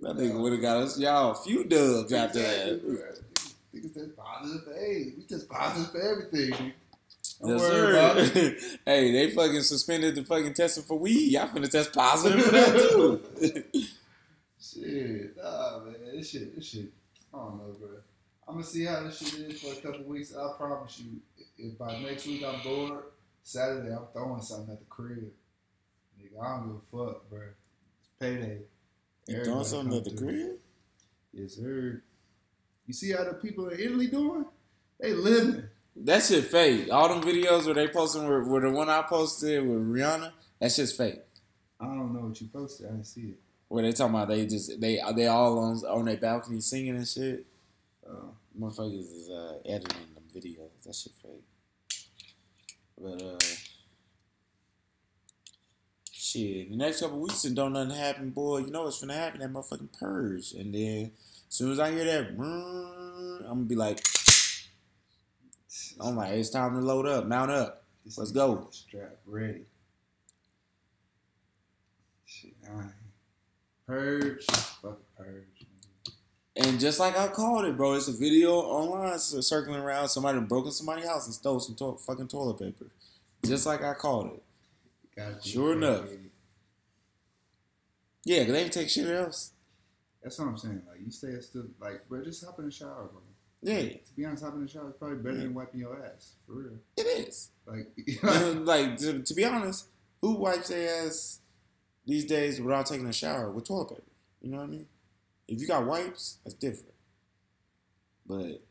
That nigga would have got us y'all a few dubs that.
bro. Niggas test positive for AIDS. We test positive for everything,
Yes,
worry about it.
sir. hey, they fucking suspended the fucking testing for weed. Y'all finna test positive for that too.
Shit, nah, man. This shit, this shit. I don't know, bro. I'm gonna see how this shit is for a couple weeks. I promise you, if by next week I'm bored, Saturday I'm throwing something at the crib. Nigga, I don't give a fuck, bro. It's payday.
you
Everybody
throwing something at the
through.
crib?
Yes, sir. You see how the people in Italy doing? They living.
That shit fake. All them videos where they posting were, were the one I posted with Rihanna. That shit's fake.
I don't know what you posted. I didn't see it.
Where they talking about they just they they all on on their balcony singing and shit.
Oh.
Motherfuckers is uh, editing them videos. That shit fake. But uh, shit. The next couple weeks and don't nothing happen, boy. You know what's gonna happen? That motherfucking purge. And then as soon as I hear that, I'm gonna be like, I'm like, it's time to load up, mount up.
this
Let's go.
Strap ready. Shit. Purge. Fuck purge.
And just like I called it, bro, it's a video online circling around. Somebody broke in somebody's house and stole some to- fucking toilet paper. Just like I called it. Sure enough. Yeah, 'cause they ain't take shit else.
That's what I'm saying. Like you stay still, like, bro, just hop in the shower, bro.
Yeah,
To be honest, hopping in the shower is probably better than wiping your ass, for real.
it is.
Like,
like to, to be honest, who wipes their ass these days without taking a shower with toilet paper? You know what I mean? If you got wipes, that's different. But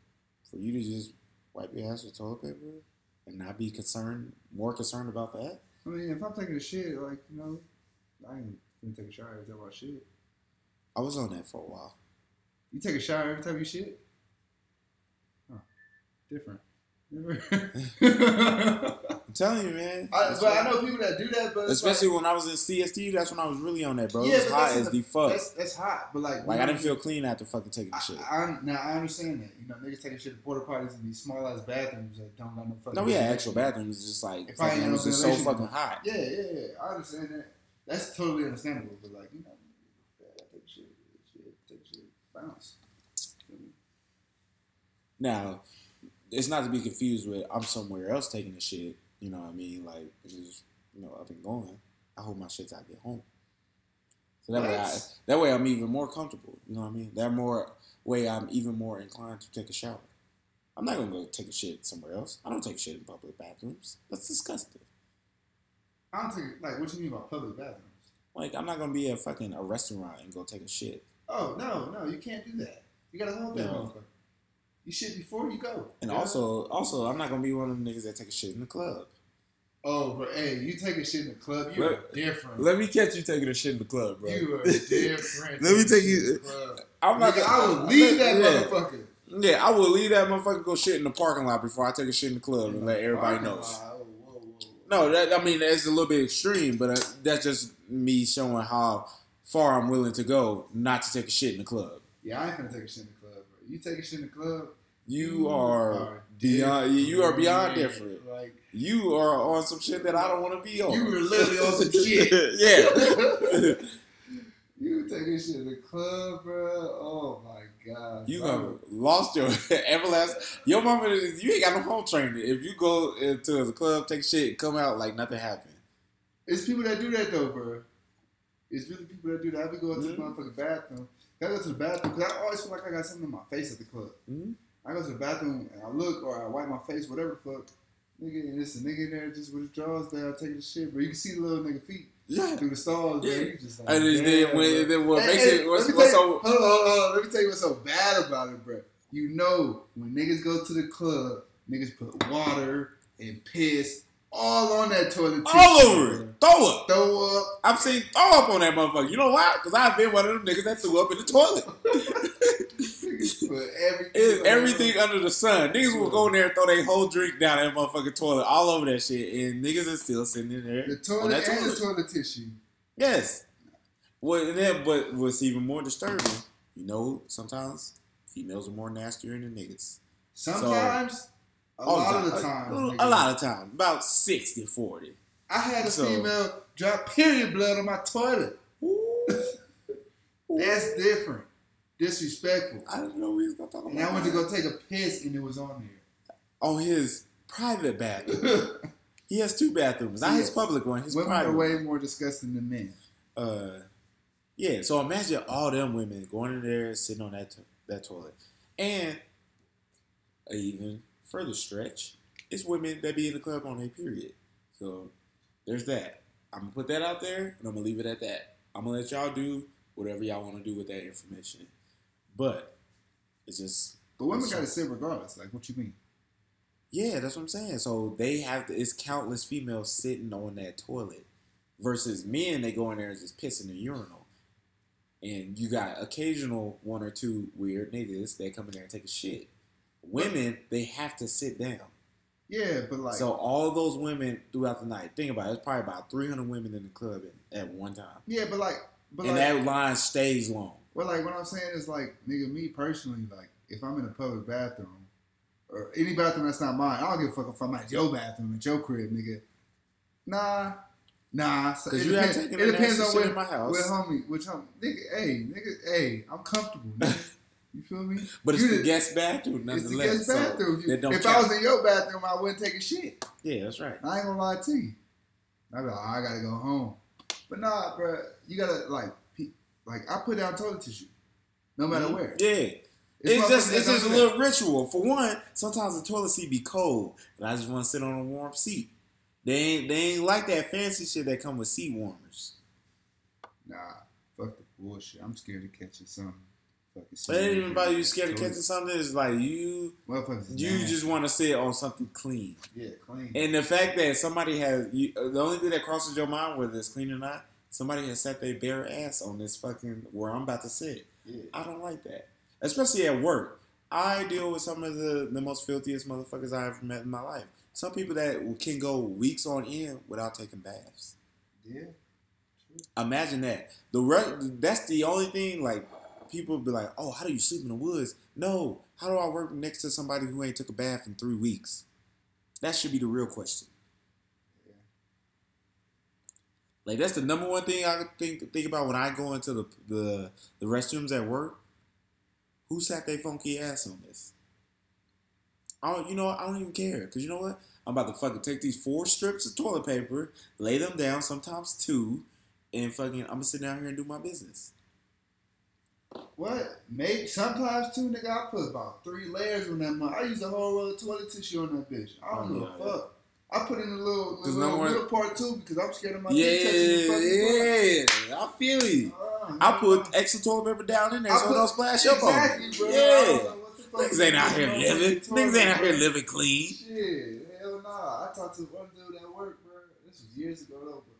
for you to just wipe your ass with toilet paper and not be concerned, more concerned about that,
I mean, if I'm taking a shit, like, you know, I ain't gonna take a shower every time I shit.
I was on that for a while.
You take a shower every time you shit? Different.
I'm telling you, man.
I,
That's
but I know people that do that, but
Especially
like,
when I was in CST, that's when I was really on that, bro.
Yeah,
it was
but
hot as the fuck.
that's that's hot. But like,
Like I didn't feel clean after fucking taking the shit.
I, I, now I understand that. You know, niggas taking shit to porta potties in these small ass bathrooms that don't got no fucking.
No, we had actual bathrooms. It's just like it was just so fucking hot.
Yeah, yeah, yeah. I understand that. That's totally understandable. But like, you know, yeah, take shit, shit, take shit, bounce.
Now, it's not to be confused with I'm somewhere else taking a shit. You know what I mean? Like just you know up and going. I hold my shits till I get home. So that way, I, that way I'm even more comfortable. You know what I mean? That more way I'm even more inclined to take a shower. I'm not gonna go take a shit somewhere else. I don't take shit in public bathrooms. That's disgusting.
I don't think like what you mean by public bathrooms.
Like I'm not gonna be at fucking a restaurant and go take a shit.
Oh no, no, you can't do that. You gotta hold that
No.
motherfucker. You shit before you go.
And
Yeah.
also, also, I'm not gonna be one of them niggas that take a shit in the club.
oh, but hey, you take a shit in the club, you
Let-
different.
Let me catch you taking a shit in the club, bro.
you are different.
Let me take you-
the.
I'm not.
Nigga,
gonna-
I will leave that
yeah.
motherfucker.
Yeah, I will leave that motherfucker go shit in the parking lot before I take a shit in the club and let everybody know.
Oh, whoa, whoa, whoa.
No, that I mean that's a little bit extreme, but uh, that's just me showing how far I'm willing to go not to take a shit in the club.
Yeah, I ain't gonna take a shit in the club. You take a shit in the club,
You are beyond. You are beyond different.
Like
You are on some shit that I don't want to be on.
you were literally on some shit.
yeah.
you take a shit in the club, bro. Oh my god.
You
bro.
have lost your everlasting. Your mama, is- you ain't got no home training. If you go into the club, take shit, come out like nothing happened.
It's people that do that though, bro. It's really people that do that. I be going to the
Mhm.
motherfucking bathroom. I go to the bathroom because I always feel like I got something in my face at the club.
Mhm.
I go to the bathroom and I look or I wipe my face, whatever the fuck. Nigga, and it's a nigga in there just with his drawers down, taking the shit, bro. You can see the little nigga feet
Yeah.
through the stalls, bro.
Yeah.
You just like,
And then, when,
bro.
then what
Hey,
makes
hey,
it what's,
let me
what's
you,
so
hold on, hold on, let me tell you what's so bad about it, bro. You know when niggas go to the club, niggas put water and piss all on that toilet. tissue.
all
over
it. Throw up.
Throw up.
I've seen throw up on that motherfucker. You know why? Because I've been one of them niggas that threw up in the toilet.
Everything.
Everything under the sun. Niggas will go in there and throw their whole drink down that motherfucking toilet, all over that shit, and niggas are still sitting in there
The toilet and
toilet.
the toilet tissue.
Yes. Well, and then, but what's even more disturbing, you know, sometimes females are more nastier than the niggas.
Sometimes, a
All
lot of the times,
A,
nigga.
lot of time. About 60 40.
I had a
So-
female drop period blood on my toilet. That's different. Disrespectful.
I didn't know we was to talk about
And I went to go take a piss and it was on there.
On his private bathroom. he has two bathrooms. Not his public one, his
Women
private
are way more disgusting than men.
uh, yeah. So imagine all them women going in there sitting on that to- that toilet, and even further stretch it's women that be in the club on a period. So there's that. I'm gonna put that out there, and I'm gonna leave it at that. I'm gonna let y'all do whatever y'all want to do with that information, but it's just
But women got to sit regardless. Like, what you mean?
yeah, that's what I'm saying. So they have to, it's countless females sitting on that toilet versus men. They go in there and just piss in the urinal, and you got occasional one or two weird niggas that come in there and take a shit. Women, they have to sit down.
Yeah, but like,
so all those women throughout the night, think about it. It's probably about 300 women in the club at, at one time,
yeah, but like, but
and
like,
that line stays long.
well, like, what I'm saying is like, nigga, me personally, like, if I'm in a public bathroom or any bathroom that's not mine, I don't give a fuck if I'm at your bathroom at your crib, nigga. Nah, nah. So
Because
it depends,
taken
it depends on where,
in my house,
where homie, which homie, nigga, hey, nigga, hey, I'm comfortable, nigga. You feel me?
but it's
you
the
the-
guest bathroom
It's the
nonetheless.
guest bathroom.
don't
if I was in your bathroom, I wouldn't take a shit.
yeah, that's right.
I ain't gonna lie to you. I'd be like, I gotta go home. But nah, bro, you gotta like, like I put down toilet tissue, no matter
Mhm.
where.
Yeah.
It's
It's, just it's just a little ritual. For one, sometimes the toilet seat be cold, and I just want to sit on a warm seat. They ain't they ain't like that fancy shit that come with seat warmers.
Nah, fuck the bullshit. I'm scared of catching something. Fucking
But it ain't even about you scared of catching something. It's like you you
nasty.
just want to sit on something clean.
yeah, clean.
And the fact that somebody has you, uh, the only thing that crosses your mind, whether it's clean or not, somebody has sat their bare ass on this fucking where I'm about to sit.
yeah.
I don't like that, especially at work. I deal with some of the, the most filthiest motherfuckers I ever met in my life. some people that can go weeks on end without taking baths.
Yeah.
Imagine that. The re- that's the only thing. Like people be like, "Oh, how do you sleep in the woods?" No, how do I work next to somebody who ain't took a bath in three weeks? That should be the real question.
Yeah.
Like that's the number one thing I think think about when I go into the the, the restrooms at work. Who sat their funky ass on this? I don't, you know. I don't even care because you know what? I'm about to fucking take these four strips of toilet paper, lay them down, sometimes two, and fucking I'm gonna sit down here and do my business.
What? Maybe sometimes too, nigga. I put about three layers on that mug. I use a whole roll of toilet tissue on that bitch. I don't
Oh,
give
yeah,
a fuck. I put in a little, little
number one-
middle part too because I'm scared of my
Yeah,
dick touching the fucking
yeah, I feel you.
Uh,
I put extra toilet paper down in there
I
so it don't splash up on
exactly,
me.
bro.
Yeah.
don't know what the fuck
Niggas ain't out here living. Niggas ain't out here living clean.
Shit, hell nah. I talked to one dude at work, bro. This was years ago though, but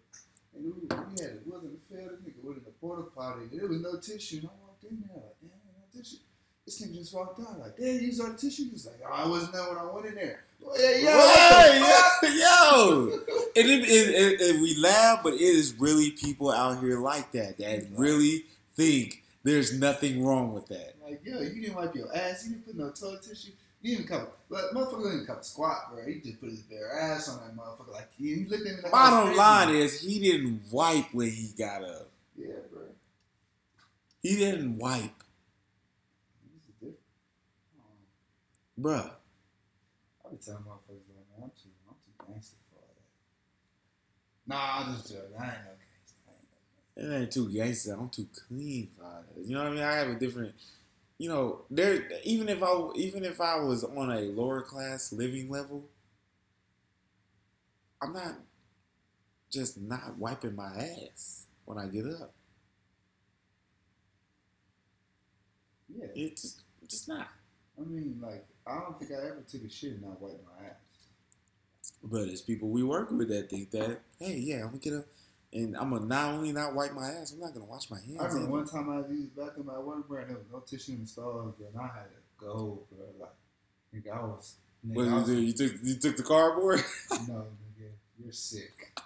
and we, we had it wasn't a. This nigga was in the porta potty. There was no tissue, walked in there like, damn, no tissue. This nigga just walked out like, damn, used all the tissue. He's like, oh, I wasn't there when I went in there. Well, yeah, the
Right, yo, and it, it, it, it- we laugh, but it is really people out here like that that really think there's nothing wrong with that.
Like, yo, you didn't wipe your ass. You didn't put no toilet tissue. You didn't even cover. Like, motherfucker didn't cover squat, bro. He just put his bare ass on that motherfucker. Like, he, looked at me like.
Bottom line is he didn't wipe when he got up.
Yeah, bro.
He didn't wipe,
This is different.
Bruh.
I be telling motherfuckers like, man, I'm too, I'm too gangster for all that. Nah, I'm just joking. I ain't no gangster. I ain't no
It ain't too gangster. I'm too clean for all that. You know what I mean? I have a different, you know, there. Even if I, even if I was on a lower class living level, I'm not just not wiping my ass when I get up.
Yeah,
It's just not.
I mean, like, I don't think I ever took a shit and not wiped my ass.
But it's people we work with that think that, hey, yeah, I'm gonna get up and I'm gonna not only not wipe my ass, I'm not gonna wash my hands.
I remember
either.
one time I used the bathroom at work, bro, and there was no tissue in the and I had to go, bro. Like, nigga, I was. Nigga,
What did you do? You took you took the cardboard?
no, nigga, you're sick.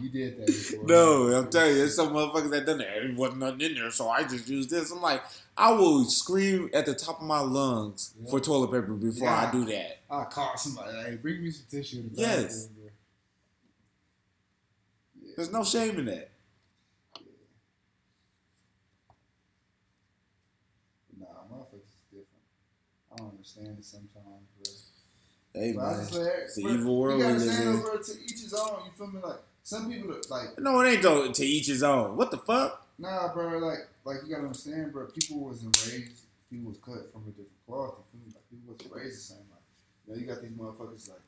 You did that before.
no, I'm telling you, there's some motherfuckers that done that. There wasn't nothing in there, so I just used this. I'm like, I will scream at the top of my lungs
Yeah.
for toilet paper before I
Yeah.
do that.
I called somebody, like, hey, bring me some tissue the
Yes.
Yeah.
There's no shame in that.
Nah, motherfuckers is different. I don't understand it sometimes, bro.
Hey
But
man, it's the evil world we live
stand
in.
over to each his own. You feel me? Like some people, are, like
No, it ain't though. To each his own. What the fuck?
nah, bro. Like like you gotta understand, bro. People wasn't raised. People was cut from a different cloth. You feel me? Like people wasn't raised the same. Like you know, you got these motherfuckers like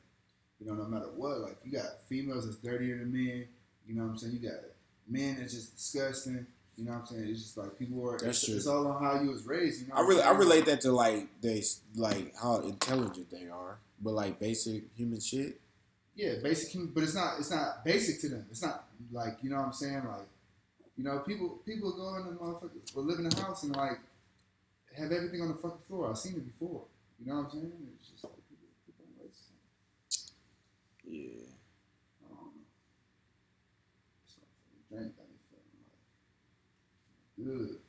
you know, no matter what. Like you got females that's dirtier than men. You know what I'm saying? You got men that's just disgusting. You know what I'm saying? It's just like people are.
That's
it's,
true.
it's all on how you was raised. You know.
I really, I relate that to like they, like how intelligent they are, but like basic human shit.
Yeah, basic, but it's not. It's not basic to them. It's not like you know what I'm saying. Like, you know, people people go in the motherfucker or live in a house and like have everything on the fucking floor. I've seen it before. You know what I'm saying? It's just like people, people don't raise.
Yeah.
I don't know. This drink got me feeling like good.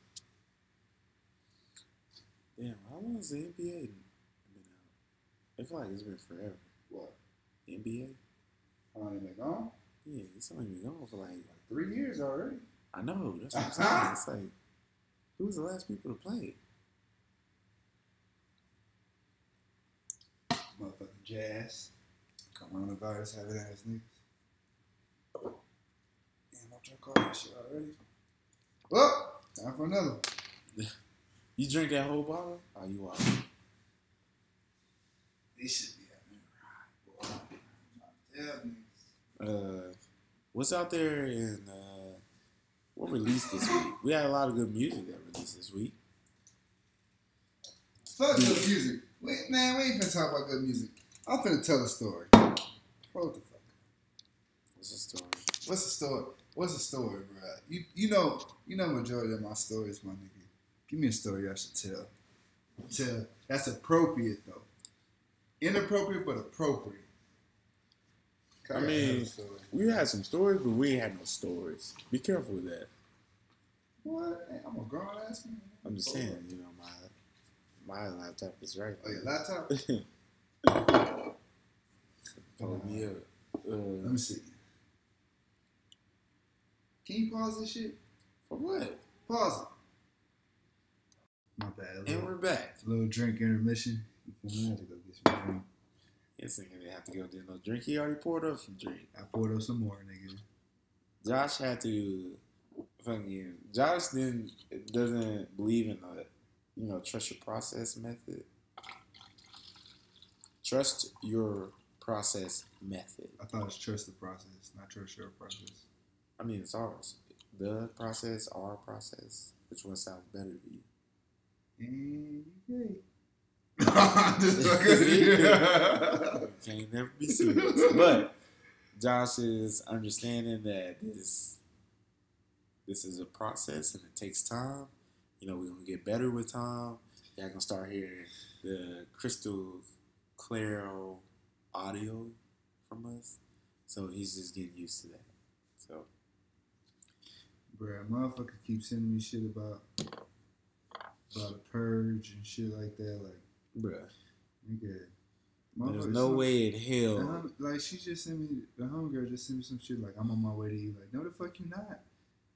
Damn, how long has the NBA been out? I feel like it's been forever.
What?
NBA?
How long they been gone?
Yeah, it's only been gone for like
Like three years already.
I know. That's what I'm saying. It's like who was the last people to play?
Motherfucking jazz. Coronavirus having ass niggas. Damn, I drank all that shit already. Well, time for another. one.
You drink that whole bottle? Oh, you are.
This should be having a ride, boy. I'm trying to tell niggas.
Uh, what's out there and uh, what released this week? We had a lot of good music that released this week.
Fuck good music. Wait, man, we ain't finna talk about good music. I'm finna tell a story. Hold the fuck.
What's the story?
What's the story? What's the story, bro? You you know you know majority of my stories, my nigga. Give me a story I should tell. Tell that's appropriate though. Inappropriate but appropriate.
I mean, we had some stories, but we ain't had no stories. Be careful with that.
what? I'm a grown ass man.
I'm just saying, you know, my my laptop is right.
Oh, your laptop?
Pull me up.
Let
Uh,
me see. Can you pause this shit?
for what?
Pause it. My bad.
And
little,
we're back.
A little drink intermission. You feel me? I had to go get some drink.
This nigga didn't have to go get no drink. He already poured up some drink.
I poured up some more, nigga.
Josh had to fucking. Josh didn't doesn't believe in the you know trust your process method. Trust your process method.
I thought it's trust the process, not trust your process.
I mean, it's ours. The process, our process. Which one sounds better to you?
And you gay. Just fucking-
Can't never be serious. But Josh is understanding that this this is a process and it takes time. You know, we're gonna get better with time. Y'all gonna start hearing the crystal clear audio from us. So he's just getting used to that. So
Bruh, motherfucker keep sending me shit about about a purge and shit like that. Like,
bruh.
nigga.
There's no
some-
way in hell.
hom- like she just sent me the homegirl just sent me some shit like I'm on my way to you. Like, no the fuck you're not.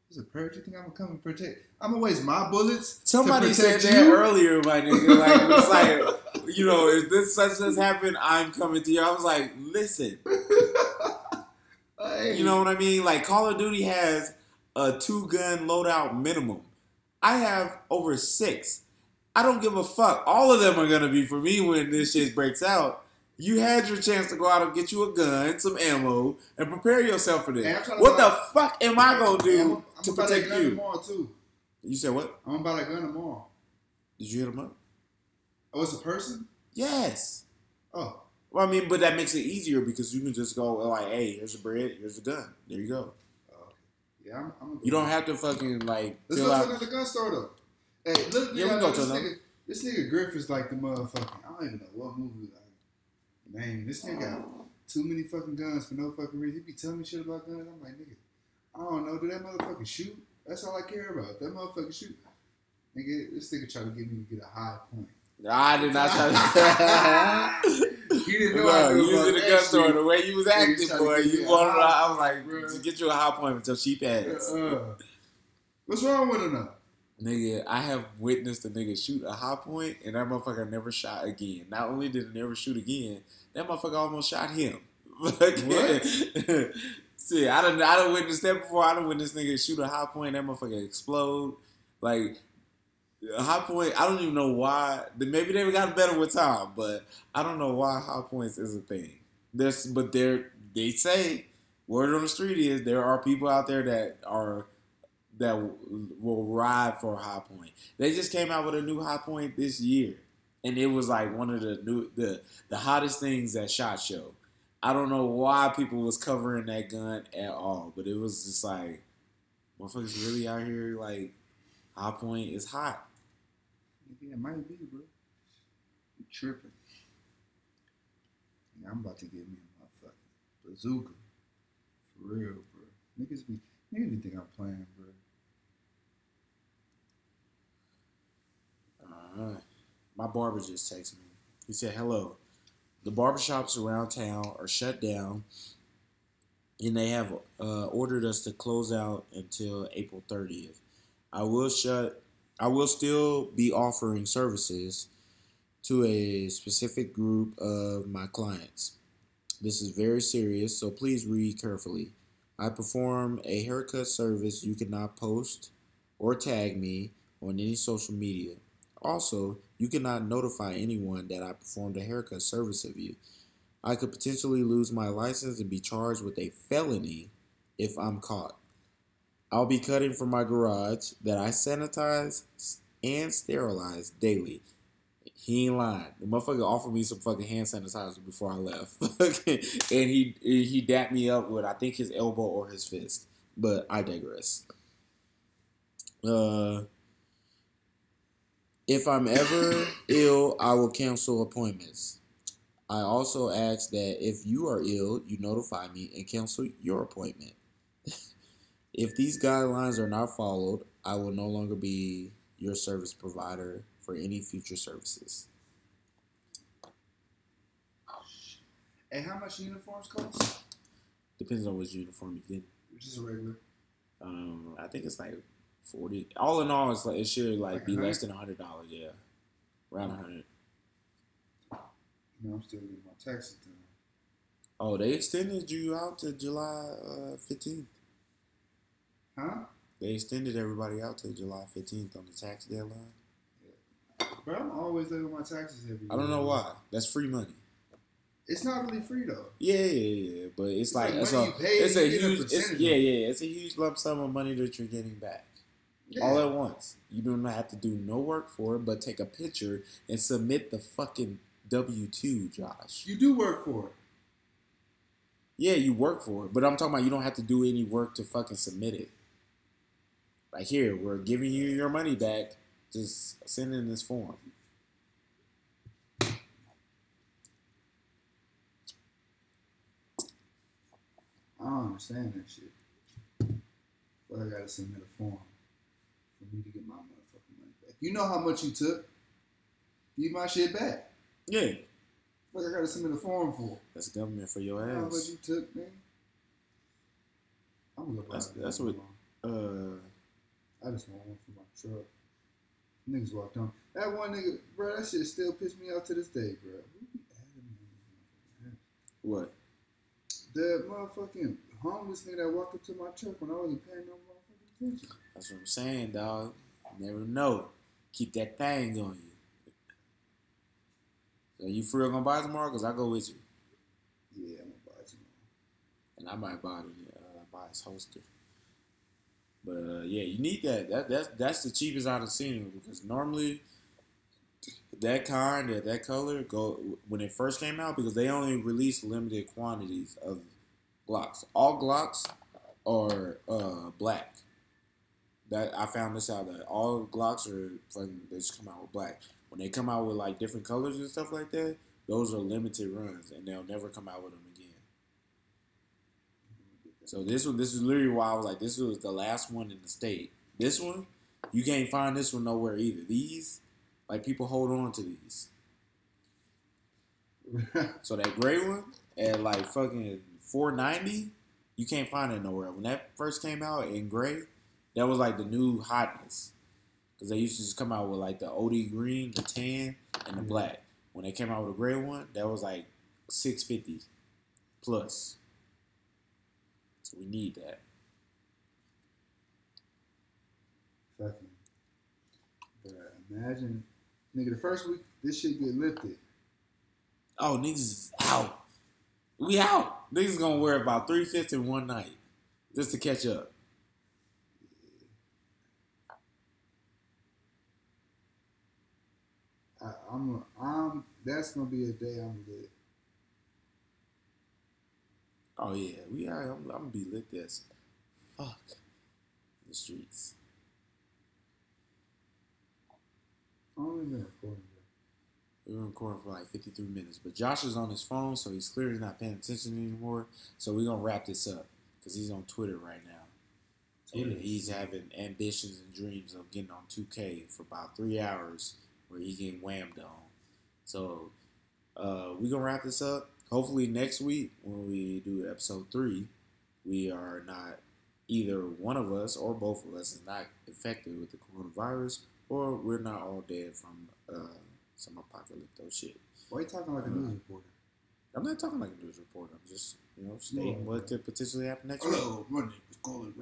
It's a purge. You think I'm gonna come and protect? I'm gonna waste my bullets.
Somebody said
protect
that
you?
earlier, my nigga. Like it's like, you know, if this such as happened, I'm coming to you. I was like, listen,
Hey.
you know what I mean? Like Call of Duty has a two gun loadout minimum. I have over six. I don't give a fuck. All of them are gonna be for me when this shit breaks out. You had your chance to go out and get you a gun, some ammo, and prepare yourself for this. What the fuck am I gonna
Hey, I'm,
do
I'm
to protect
gun
you?
tomorrow too.
You said what?
I'm about a gun tomorrow.
Did you hit him up?
Oh, it's a person?
Yes.
Oh,
Well, I mean, but that makes it easier because you can just go like, "Hey, here's a bread, here's a gun. There you go."
oh. Yeah, I'm. I'm
You don't have to fucking like
Let's go to another gun store though. Hey, look,
Yeah, we go
this,
another.
nigga, this nigga Griff is like the motherfucking. I don't even know what movie. Like, man, this nigga got too many fucking guns for no fucking reason. He be telling me shit about guns. I'm like, nigga, I don't know. Do that motherfucker shoot? That's all I care about. That motherfucker shoot. Nigga, this nigga trying to get me to get a high point.
I did not try to.
He didn't know I
Bro,
knew
you was in the gun store the way you was acting, boy. You wanted. I was like,
bro.
to get you a Hi-Point with your cheap ass.
Uh, what's wrong with him now?
Nigga, I have witnessed a nigga shoot a Hi-Point, and that motherfucker never shot again. Not only did he never shoot again, that motherfucker almost shot him.
What?
See, I don't, I don't witness that before. I don't witness nigga shoot a Hi-Point, that motherfucker explode. Like a Hi-Point, I don't even know why. Maybe they got better with time, but I don't know why Hi-Points is a thing. There's, but there, they say word on the street is there are people out there that are that will ride for Hi-Point. They just came out with a new Hi-Point this year, and it was like one of the new the the hottest things at Shot Show. I don't know why people was covering that gun at all, but it was just like motherfuckers really out here like Hi-Point is hot.
It might be, bro. Tripping. I'm about to get me a motherfucking bazooka. For real, bro. Niggas be, niggas be think I'm playing, bro.
Alright. My barber just texted me. He said, Hello. The barbershops around town are shut down and they have uh, ordered us to close out until April 30th. I will shut I will still be offering services to a specific group of my clients. This is very serious, so please read carefully. I perform a haircut service you cannot post or tag me on any social media. Also, you cannot notify anyone that I performed a haircut service of you. I could potentially lose my license and be charged with a felony if I'm caught. I'll be cutting from my garage that I sanitize and sterilize daily. He ain't lying. The motherfucker offered me some fucking hand sanitizer before I left, and he he dapped me up with I think his elbow or his fist. But I digress. Uh, if I'm ever ill, I will cancel appointments. I also ask that if you are ill, you notify me and cancel your appointment. if these guidelines are not followed, I will no longer be your service provider for any future services.
And how much uniforms cost?
Depends on which uniform you get.
Just a regular.
Um, I think it's like forty. All in all, it's like it should like
Like
be
a
less than a hundred dollars. Yeah, around a hundred.
You know, I'm still getting my taxes done.
Oh, they extended you out to July uh, fifteenth.
Huh?
they extended everybody out to July fifteenth on the tax deadline.
But I'm always late with my taxes every year.
I don't know why. That's free money.
It's not really free though.
Yeah, yeah, yeah. But it's,
It's
like,
like
it's a, it's a
you get a
huge, it's, yeah, yeah. It's a huge lump sum of money that you're getting back
Yeah.
all at once. You do not have to do no work for it, but take a picture and submit the fucking W two, Josh.
you do work for it.
Yeah, you work for it, but I'm talking about you don't have to do any work to fucking submit it. Like here, we're giving you your money back. Just send in this form.
I don't understand that shit. But I gotta submit a form for me to get my motherfucking money back. You know how much you took? Give my shit back.
Yeah,
What I gotta submit a form for?
that's government for your ass.
How much you took, man? I'm gonna look
That's- that's
that
what- Uh,
I just want one for my truck. Niggas walked on. That one nigga, bro, that shit still pissed me off to this day, bro. Who be adding me in this motherfucking house?
what?
The motherfucking homeless nigga that walked up to my truck when I wasn't paying no.
That's what I'm saying, dog. You never know. Keep that thing on you. So you for real gonna buy tomorrow? Cause I go with you,
Yeah, I'm gonna buy some.
and I might buy the uh, buy his holster. But uh, yeah, you need that. That that's that's the cheapest I've seen because normally that kind that that color go when it first came out because they only released limited quantities of Glocks. All Glocks are uh, black. That I found this out that all Glocks are fucking they just come out with black. When they come out with like different colors and stuff like that, those are limited runs and they'll never come out with them again. So this one, this is literally why I was like, this was the last one in the state. This one, you can't find this one nowhere either. These, like people hold on to these. So that gray one at like fucking four ninety, you can't find it nowhere. When that first came out in gray, that was like the new hotness. Cause they used to just come out with like the OD green, the tan, and the
Yeah.
black. When they came out with a gray one, that was like six fifty plus. So we need that.
Fucking. But imagine, nigga, the first week this shit get lifted.
Oh, niggas is out. We out. Niggas is gonna wear about three fifths in one night just to catch up.
I, I'm, I'm. That's gonna be a day I'm lit.
Oh yeah, we are. I'm, I'm gonna be lit this. Fuck the streets.
Only been recording, bro.
We were recording for like 53 minutes, but Josh is on his phone, so he's clearly not paying attention anymore. So we're gonna wrap this up because he's on Twitter right now. And he's having ambitions and dreams of getting on 2K for about three hours, where he getting whammed on. So uh, we're gonna wrap this up. Hopefully next week when we do episode three, we are not either one of us or both of us is not infected with the coronavirus, or we're not all dead from uh, some apocalypto shit.
Why you talking like a news reporter?
I'm not talking like a news reporter. I'm just you know stating
No.
what could potentially happen next week.
Hello, my name is Colin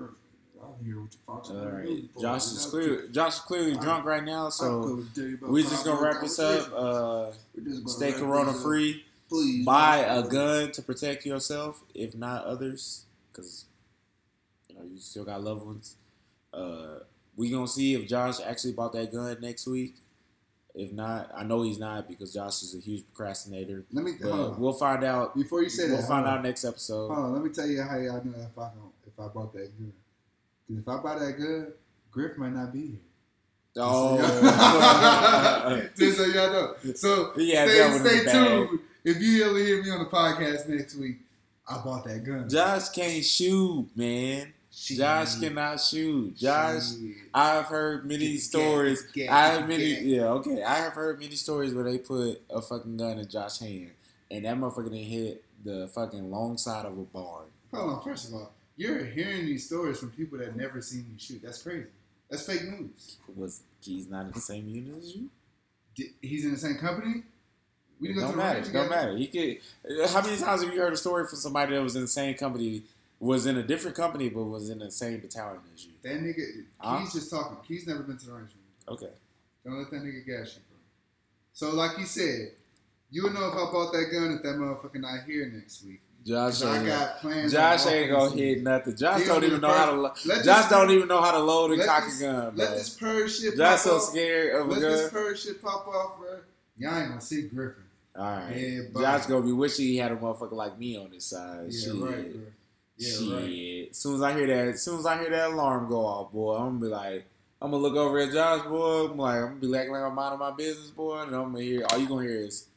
Murphy. I'm here with your Fox.
All right. Josh is
I'm
clear. Josh is clearly drunk right now, so
gonna tell you about
we just gonna wrap this up. Uh,
We're just gonna
stay corona free.
Please
Buy a gun to protect yourself, if not others, because you know you still got loved ones. Uh, we gonna see if Josh actually bought that gun next week. If not, I know he's not because Josh is a huge procrastinator.
Let me
But we'll find out.
before you say
We'll
that.
find out
on.
next episode.
Hold on, let me tell you how y'all know if I don't, if I bought that gun. Because if I buy that gun, Griff might not be here.
Oh,
Just so y'all know. So
Yeah,
stay,
that one in
stay tuned. if you ever hear me on the podcast next week, I bought that gun.
Josh can't shoot, man. Josh cannot shoot. Josh. I've heard many
Get-
stories.
get- get-
I have many, yeah, okay. I have heard many stories where they put a fucking gun in Josh's hand, and that motherfucker didn't hit the fucking long side of a barn.
Hold on. First of all, you're hearing these stories from people that never seen you shoot. That's crazy. That's fake news.
Was he's not in the same unit as you?
Di- He's in the same company. We didn't go
Don't
to the
matter. Don't matter. He could. How many times have you heard a story from somebody that was in the same company, was in a different company, but was in the same battalion as you?
That nigga,
Huh?
Key's just talking. Key's never been to the range.
Okay.
Don't let that nigga gas you, bro. So, like he said, you would know if I bought that gun if that motherfucker not here next week.
Josh
I got plans.
Josh ain't gonna hit nothing. Josh don't even know how to. lo-
let
Josh
this-
don't even know how to load and
let
cock
this-
a gun,
Let
bro.
this purge shit
Josh so
off.
scared of a gun.
Let this purge shit pop off, bro. Y'all ain't gonna see Griffin.
All right.
Yeah.
Josh gonna be wishing he had a motherfucker like me on his side.
Yeah,
Shit.
right, bro. Yeah,
Shit.
right.
As soon as I hear that, as soon as I hear that alarm go off, boy, I'm gonna be like, I'm gonna look over at Josh, boy. I'm like, I'm gonna be acting like I'm minding my business, boy, and I'm gonna hear all you gonna hear is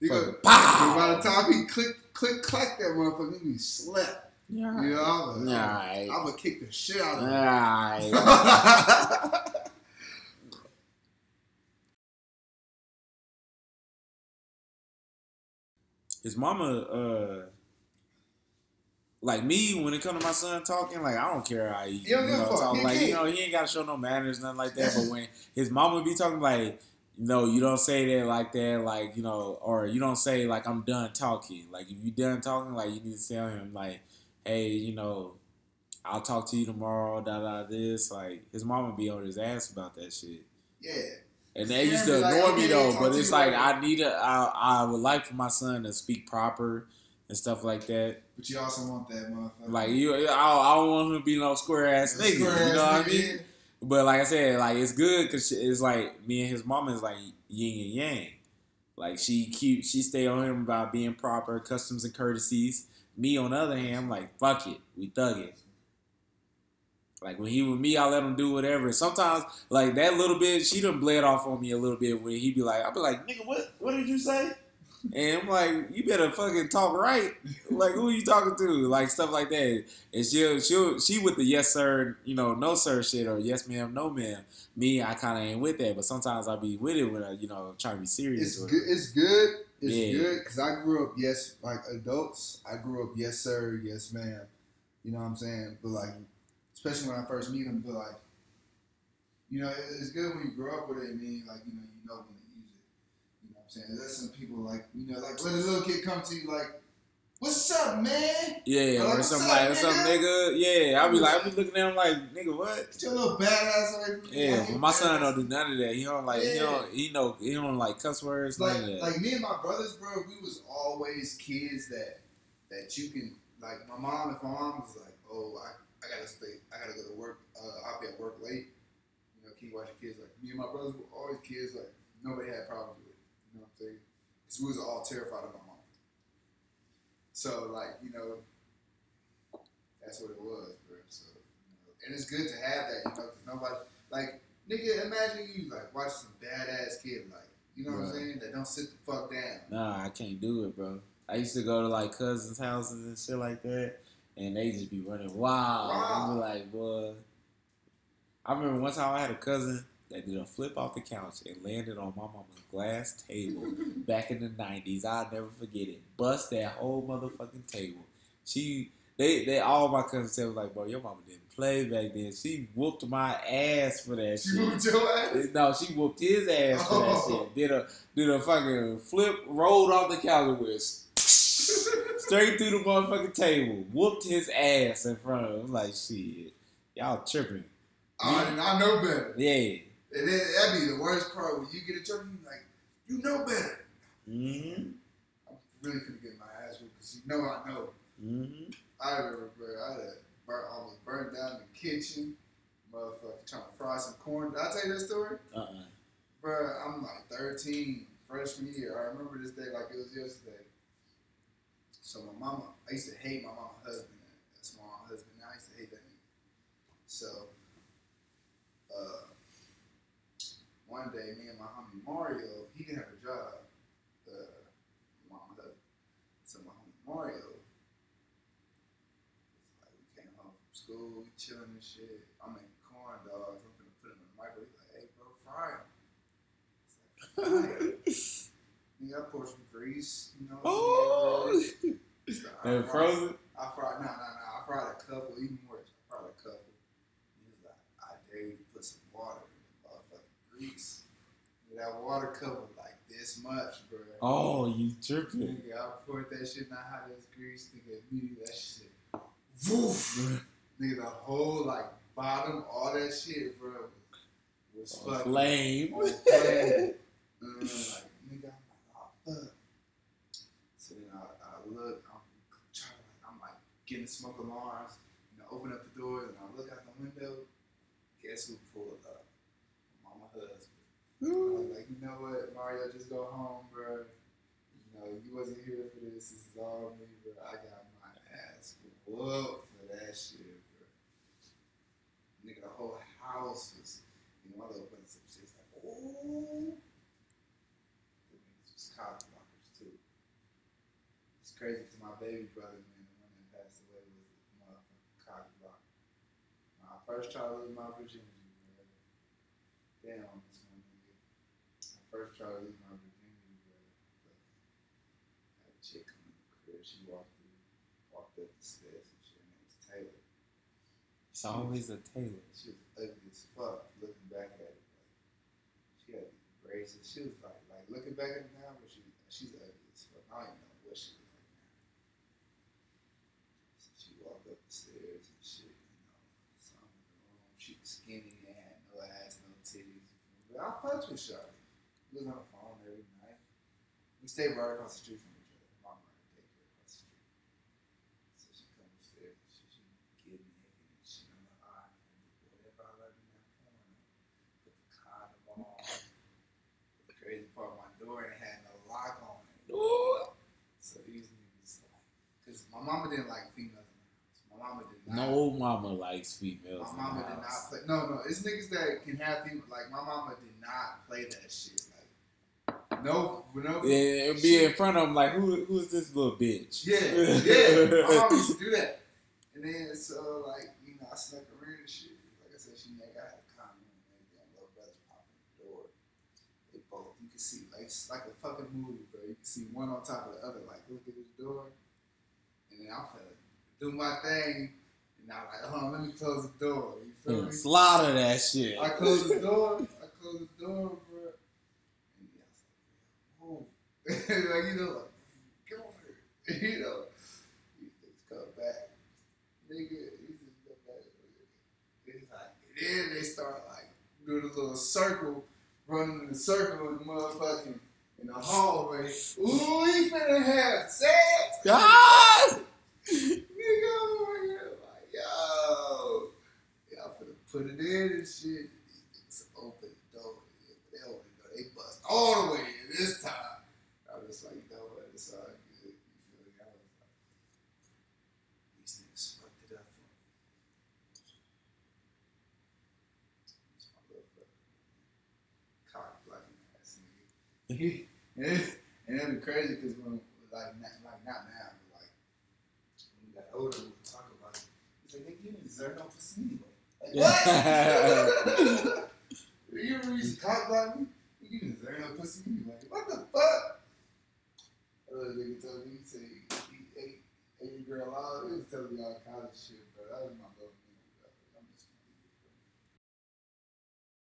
You
fucking
by the time he click, click, clack that motherfucker, he be slept.
Yeah.
You know, I'm
Nah,
gonna,
aight.
I'm gonna kick the shit out of him.
Alright. His mama, uh, like me, when it come to my son talking, like I don't care how he,
He
you
give a
know,
fuck.
talk.
He
Like you
can't.
know, he ain't got to show no manners, nothing like that. But when his mama be talking, like, no, you don't say that like that, like you know, or you don't say like I'm done talking. Like if you done talking, like you need to tell him like, hey, you know, I'll talk to you tomorrow. Da da this. Like his mom mama be on his ass about that shit.
yeah.
And they
Yeah,
used to
like,
annoy me though, but it's like
later.
I need a, I, I would like for my son to speak proper and stuff like that.
But you also want that motherfucker.
Like you, I, I don't want him to be no square ass nigga. You know what I mean? But like I said, like it's good because it's like me and his mama is like yin and yang. Like she keep she stay on him about being proper, customs and courtesies. Me on the other hand, I'm like fuck it, we thug it. Like when he with me, I let him do whatever. Sometimes like that little bit, she done bled off on me a little bit. When he be like, I be like, nigga, what what did you say? And I'm like, you better fucking talk right. Like who are you talking to? Like stuff like that. And she'll she'll she with the yes sir, you know, no sir shit or yes ma'am, no ma'am. Me, I kinda ain't with that, but sometimes I be with it when I, you know, trying to be serious.
It's good. It's good. It's
Yeah.
good because I grew up yes, like adults. I grew up yes sir, yes ma'am. You know what I'm saying? But like, especially when I first meet them, but like, you know, it's good when you grow up with it. then like, you know, you know when to use it. You know what I'm saying? There's some people like, you know, like let a little kid come to you like, "What's up, man?
Yeah,
Like,
or something like what's up,
nigga?"
Yeah, I'll be like, I'll be looking at him like, nigga, what?
Get your little badass me."
Yeah,
Like,
but my son don't do none of that. He don't like, he don't, he know, he don't like cuss words,
like
none of that.
like me and my brothers, bro, we was always kids that that you can like. My mom, if my mom was like, "Oh, I, I gotta stay, I gotta go to work. Uh, I'll be at work late." You know, keep watching kids. Like me and my brothers were always kids. Like nobody had problems with. it. You know what I'm saying? Because we was all terrified of my mom. So like you know, that's what it was, bro. So you know, and it's good to have that, you know, because nobody like nigga. Imagine you like watch some badass kid like. You know what I'm saying? That don't sit the fuck down.
Nah, I can't do it, bro. I used to go to like cousins' houses and shit like that, and they just be running wild.
Wow.
I be like, boy. I remember one time I had a cousin that did a flip off the couch and landed on my mama's glass table back in the nineties. I'll never forget it. Bust that whole motherfucking table. She they they all my cousins said was like, bro, your mama didn't play back then. She whooped my ass for that
She
shit.
moved your ass.
No, she whooped his ass for that
Oh.
shit. Did a did a fucking flip, rolled off the couch with straight through the motherfucking table, whooped his ass in front of him. I'm like, shit, y'all tripping.
I, I know better.
Yeah.
And then that'd be the worst part when you get in trouble. You like, you know better.
Mm-hmm.
I'm really gonna get my ass whooped because you know I know.
Mm-hmm.
I remember, bro, I had burnt, almost burned down the kitchen. Motherfucker trying to fry some corn. Did I tell you that story?
Uh-uh.
Bro, I'm like 13, freshman year. I remember this day like it was yesterday. So my mama, I used to hate my mama's husband. That's my husband. Now I used to hate that nigga. So, uh, one day, me and my homie Mario, he didn't have a job. Uh, mom husband. So my homie Mario, like we came home from school, we chilling and shit. I'm making corn dogs. I'm gonna put them in the microwave. He's like, hey, bro, fry them. It's like, fry them. I poured some grease, you know.
Oh! So
They're
frozen?
I fried, nah, nah, nah. I fried a couple, even more That water covered like this much, bro.
Oh, you tripping?
Nigga, I poured that shit in the hottest grease. Nigga, immediately that shit. Woof. Nigga, the whole like bottom, all that shit, bro, was, was
On
fucking
flame.
on flame. And uh, like, nigga, I'm like, oh fuck. So then I, I look, I'm trying, I'm like getting smoke alarms, and I open up the door and I look out the window. Guess who pulled up? Was like, you know what, Mario, just go home, bro. You know, you wasn't here for this. This is all me, bro. I got my ass whooped for that shit, bro. Nigga, the whole house was, you know, my little brother some shit like, ooh. The niggas was cock blockers too. It's crazy because my baby brother, man, the one that passed away was a motherfucking cock blocker. I first child to lose my virginity, bro. Damn, this one nigga. I first tried to lose my virginity. But I had a chick come in the crib. She walked through, walked up the stairs and she, Her name was Taylor.
It's always a Taylor.
She was ugly as fuck looking back at it. Like, she had these braces. She was like, like looking back at it now, but she, she's ugly as fuck. I don't even know what she looked like now. So she walked up the stairs and shit, you know. Some in the room. She was skinny and had no ass, no titties. But I fucked with Shawty. We was on the phone every night. We stayed right across the street from each other. Mom ran a daycare across the street. So she comes upstairs and she, she get naked and shit. I'm like, all right, whatever I learned in that porno, put the condom on. The crazy part, my door ain't had no lock on it.
Ooh.
So these niggas like, cause my mama didn't like females in the house. My mama did not.
No mama likes females.
My mama
the
did not play. No, no, it's niggas that can have people. Like my mama did not play that shit. No, no.
Yeah, it'd be in front of them like, who, who is this little bitch?
Yeah, yeah. Used to do that. And then so like you know I snuck in and shit. Like I said, she I had a condom and everything. Little brothers popping the door. They both you can see like it's like a fucking movie, bro. You can see one on top of the other. Like look at this door. And then I'm finna do my thing. And I'm like, hold on, let me close the door. You feel me?
Slaughter that shit.
I close the door. I close the door, bro. And yeah, I was like, you know, like, come on here. You know, these niggas come back. Nigga, these niggas come back. It's like, and then they start like doing a little circle, running in a circle in the motherfucking in the hallway. Ooh, we finna have sex.
Ah!
Nigga over here like, yo, y'all finna put it in and shit. It's open the door. They open the door. They bust all the way in this time. and it'd be crazy because when like not, like not now, but like when we got older, we talk about it. It's like they didn't deserve no pussy anyway. Like, what? you ever used to talk about me? You didn't deserve no pussy anyway. What the fuck? Uh, nigga told me he said he ate, ate your girl out. He was telling me all kinds of shit, bro. That was my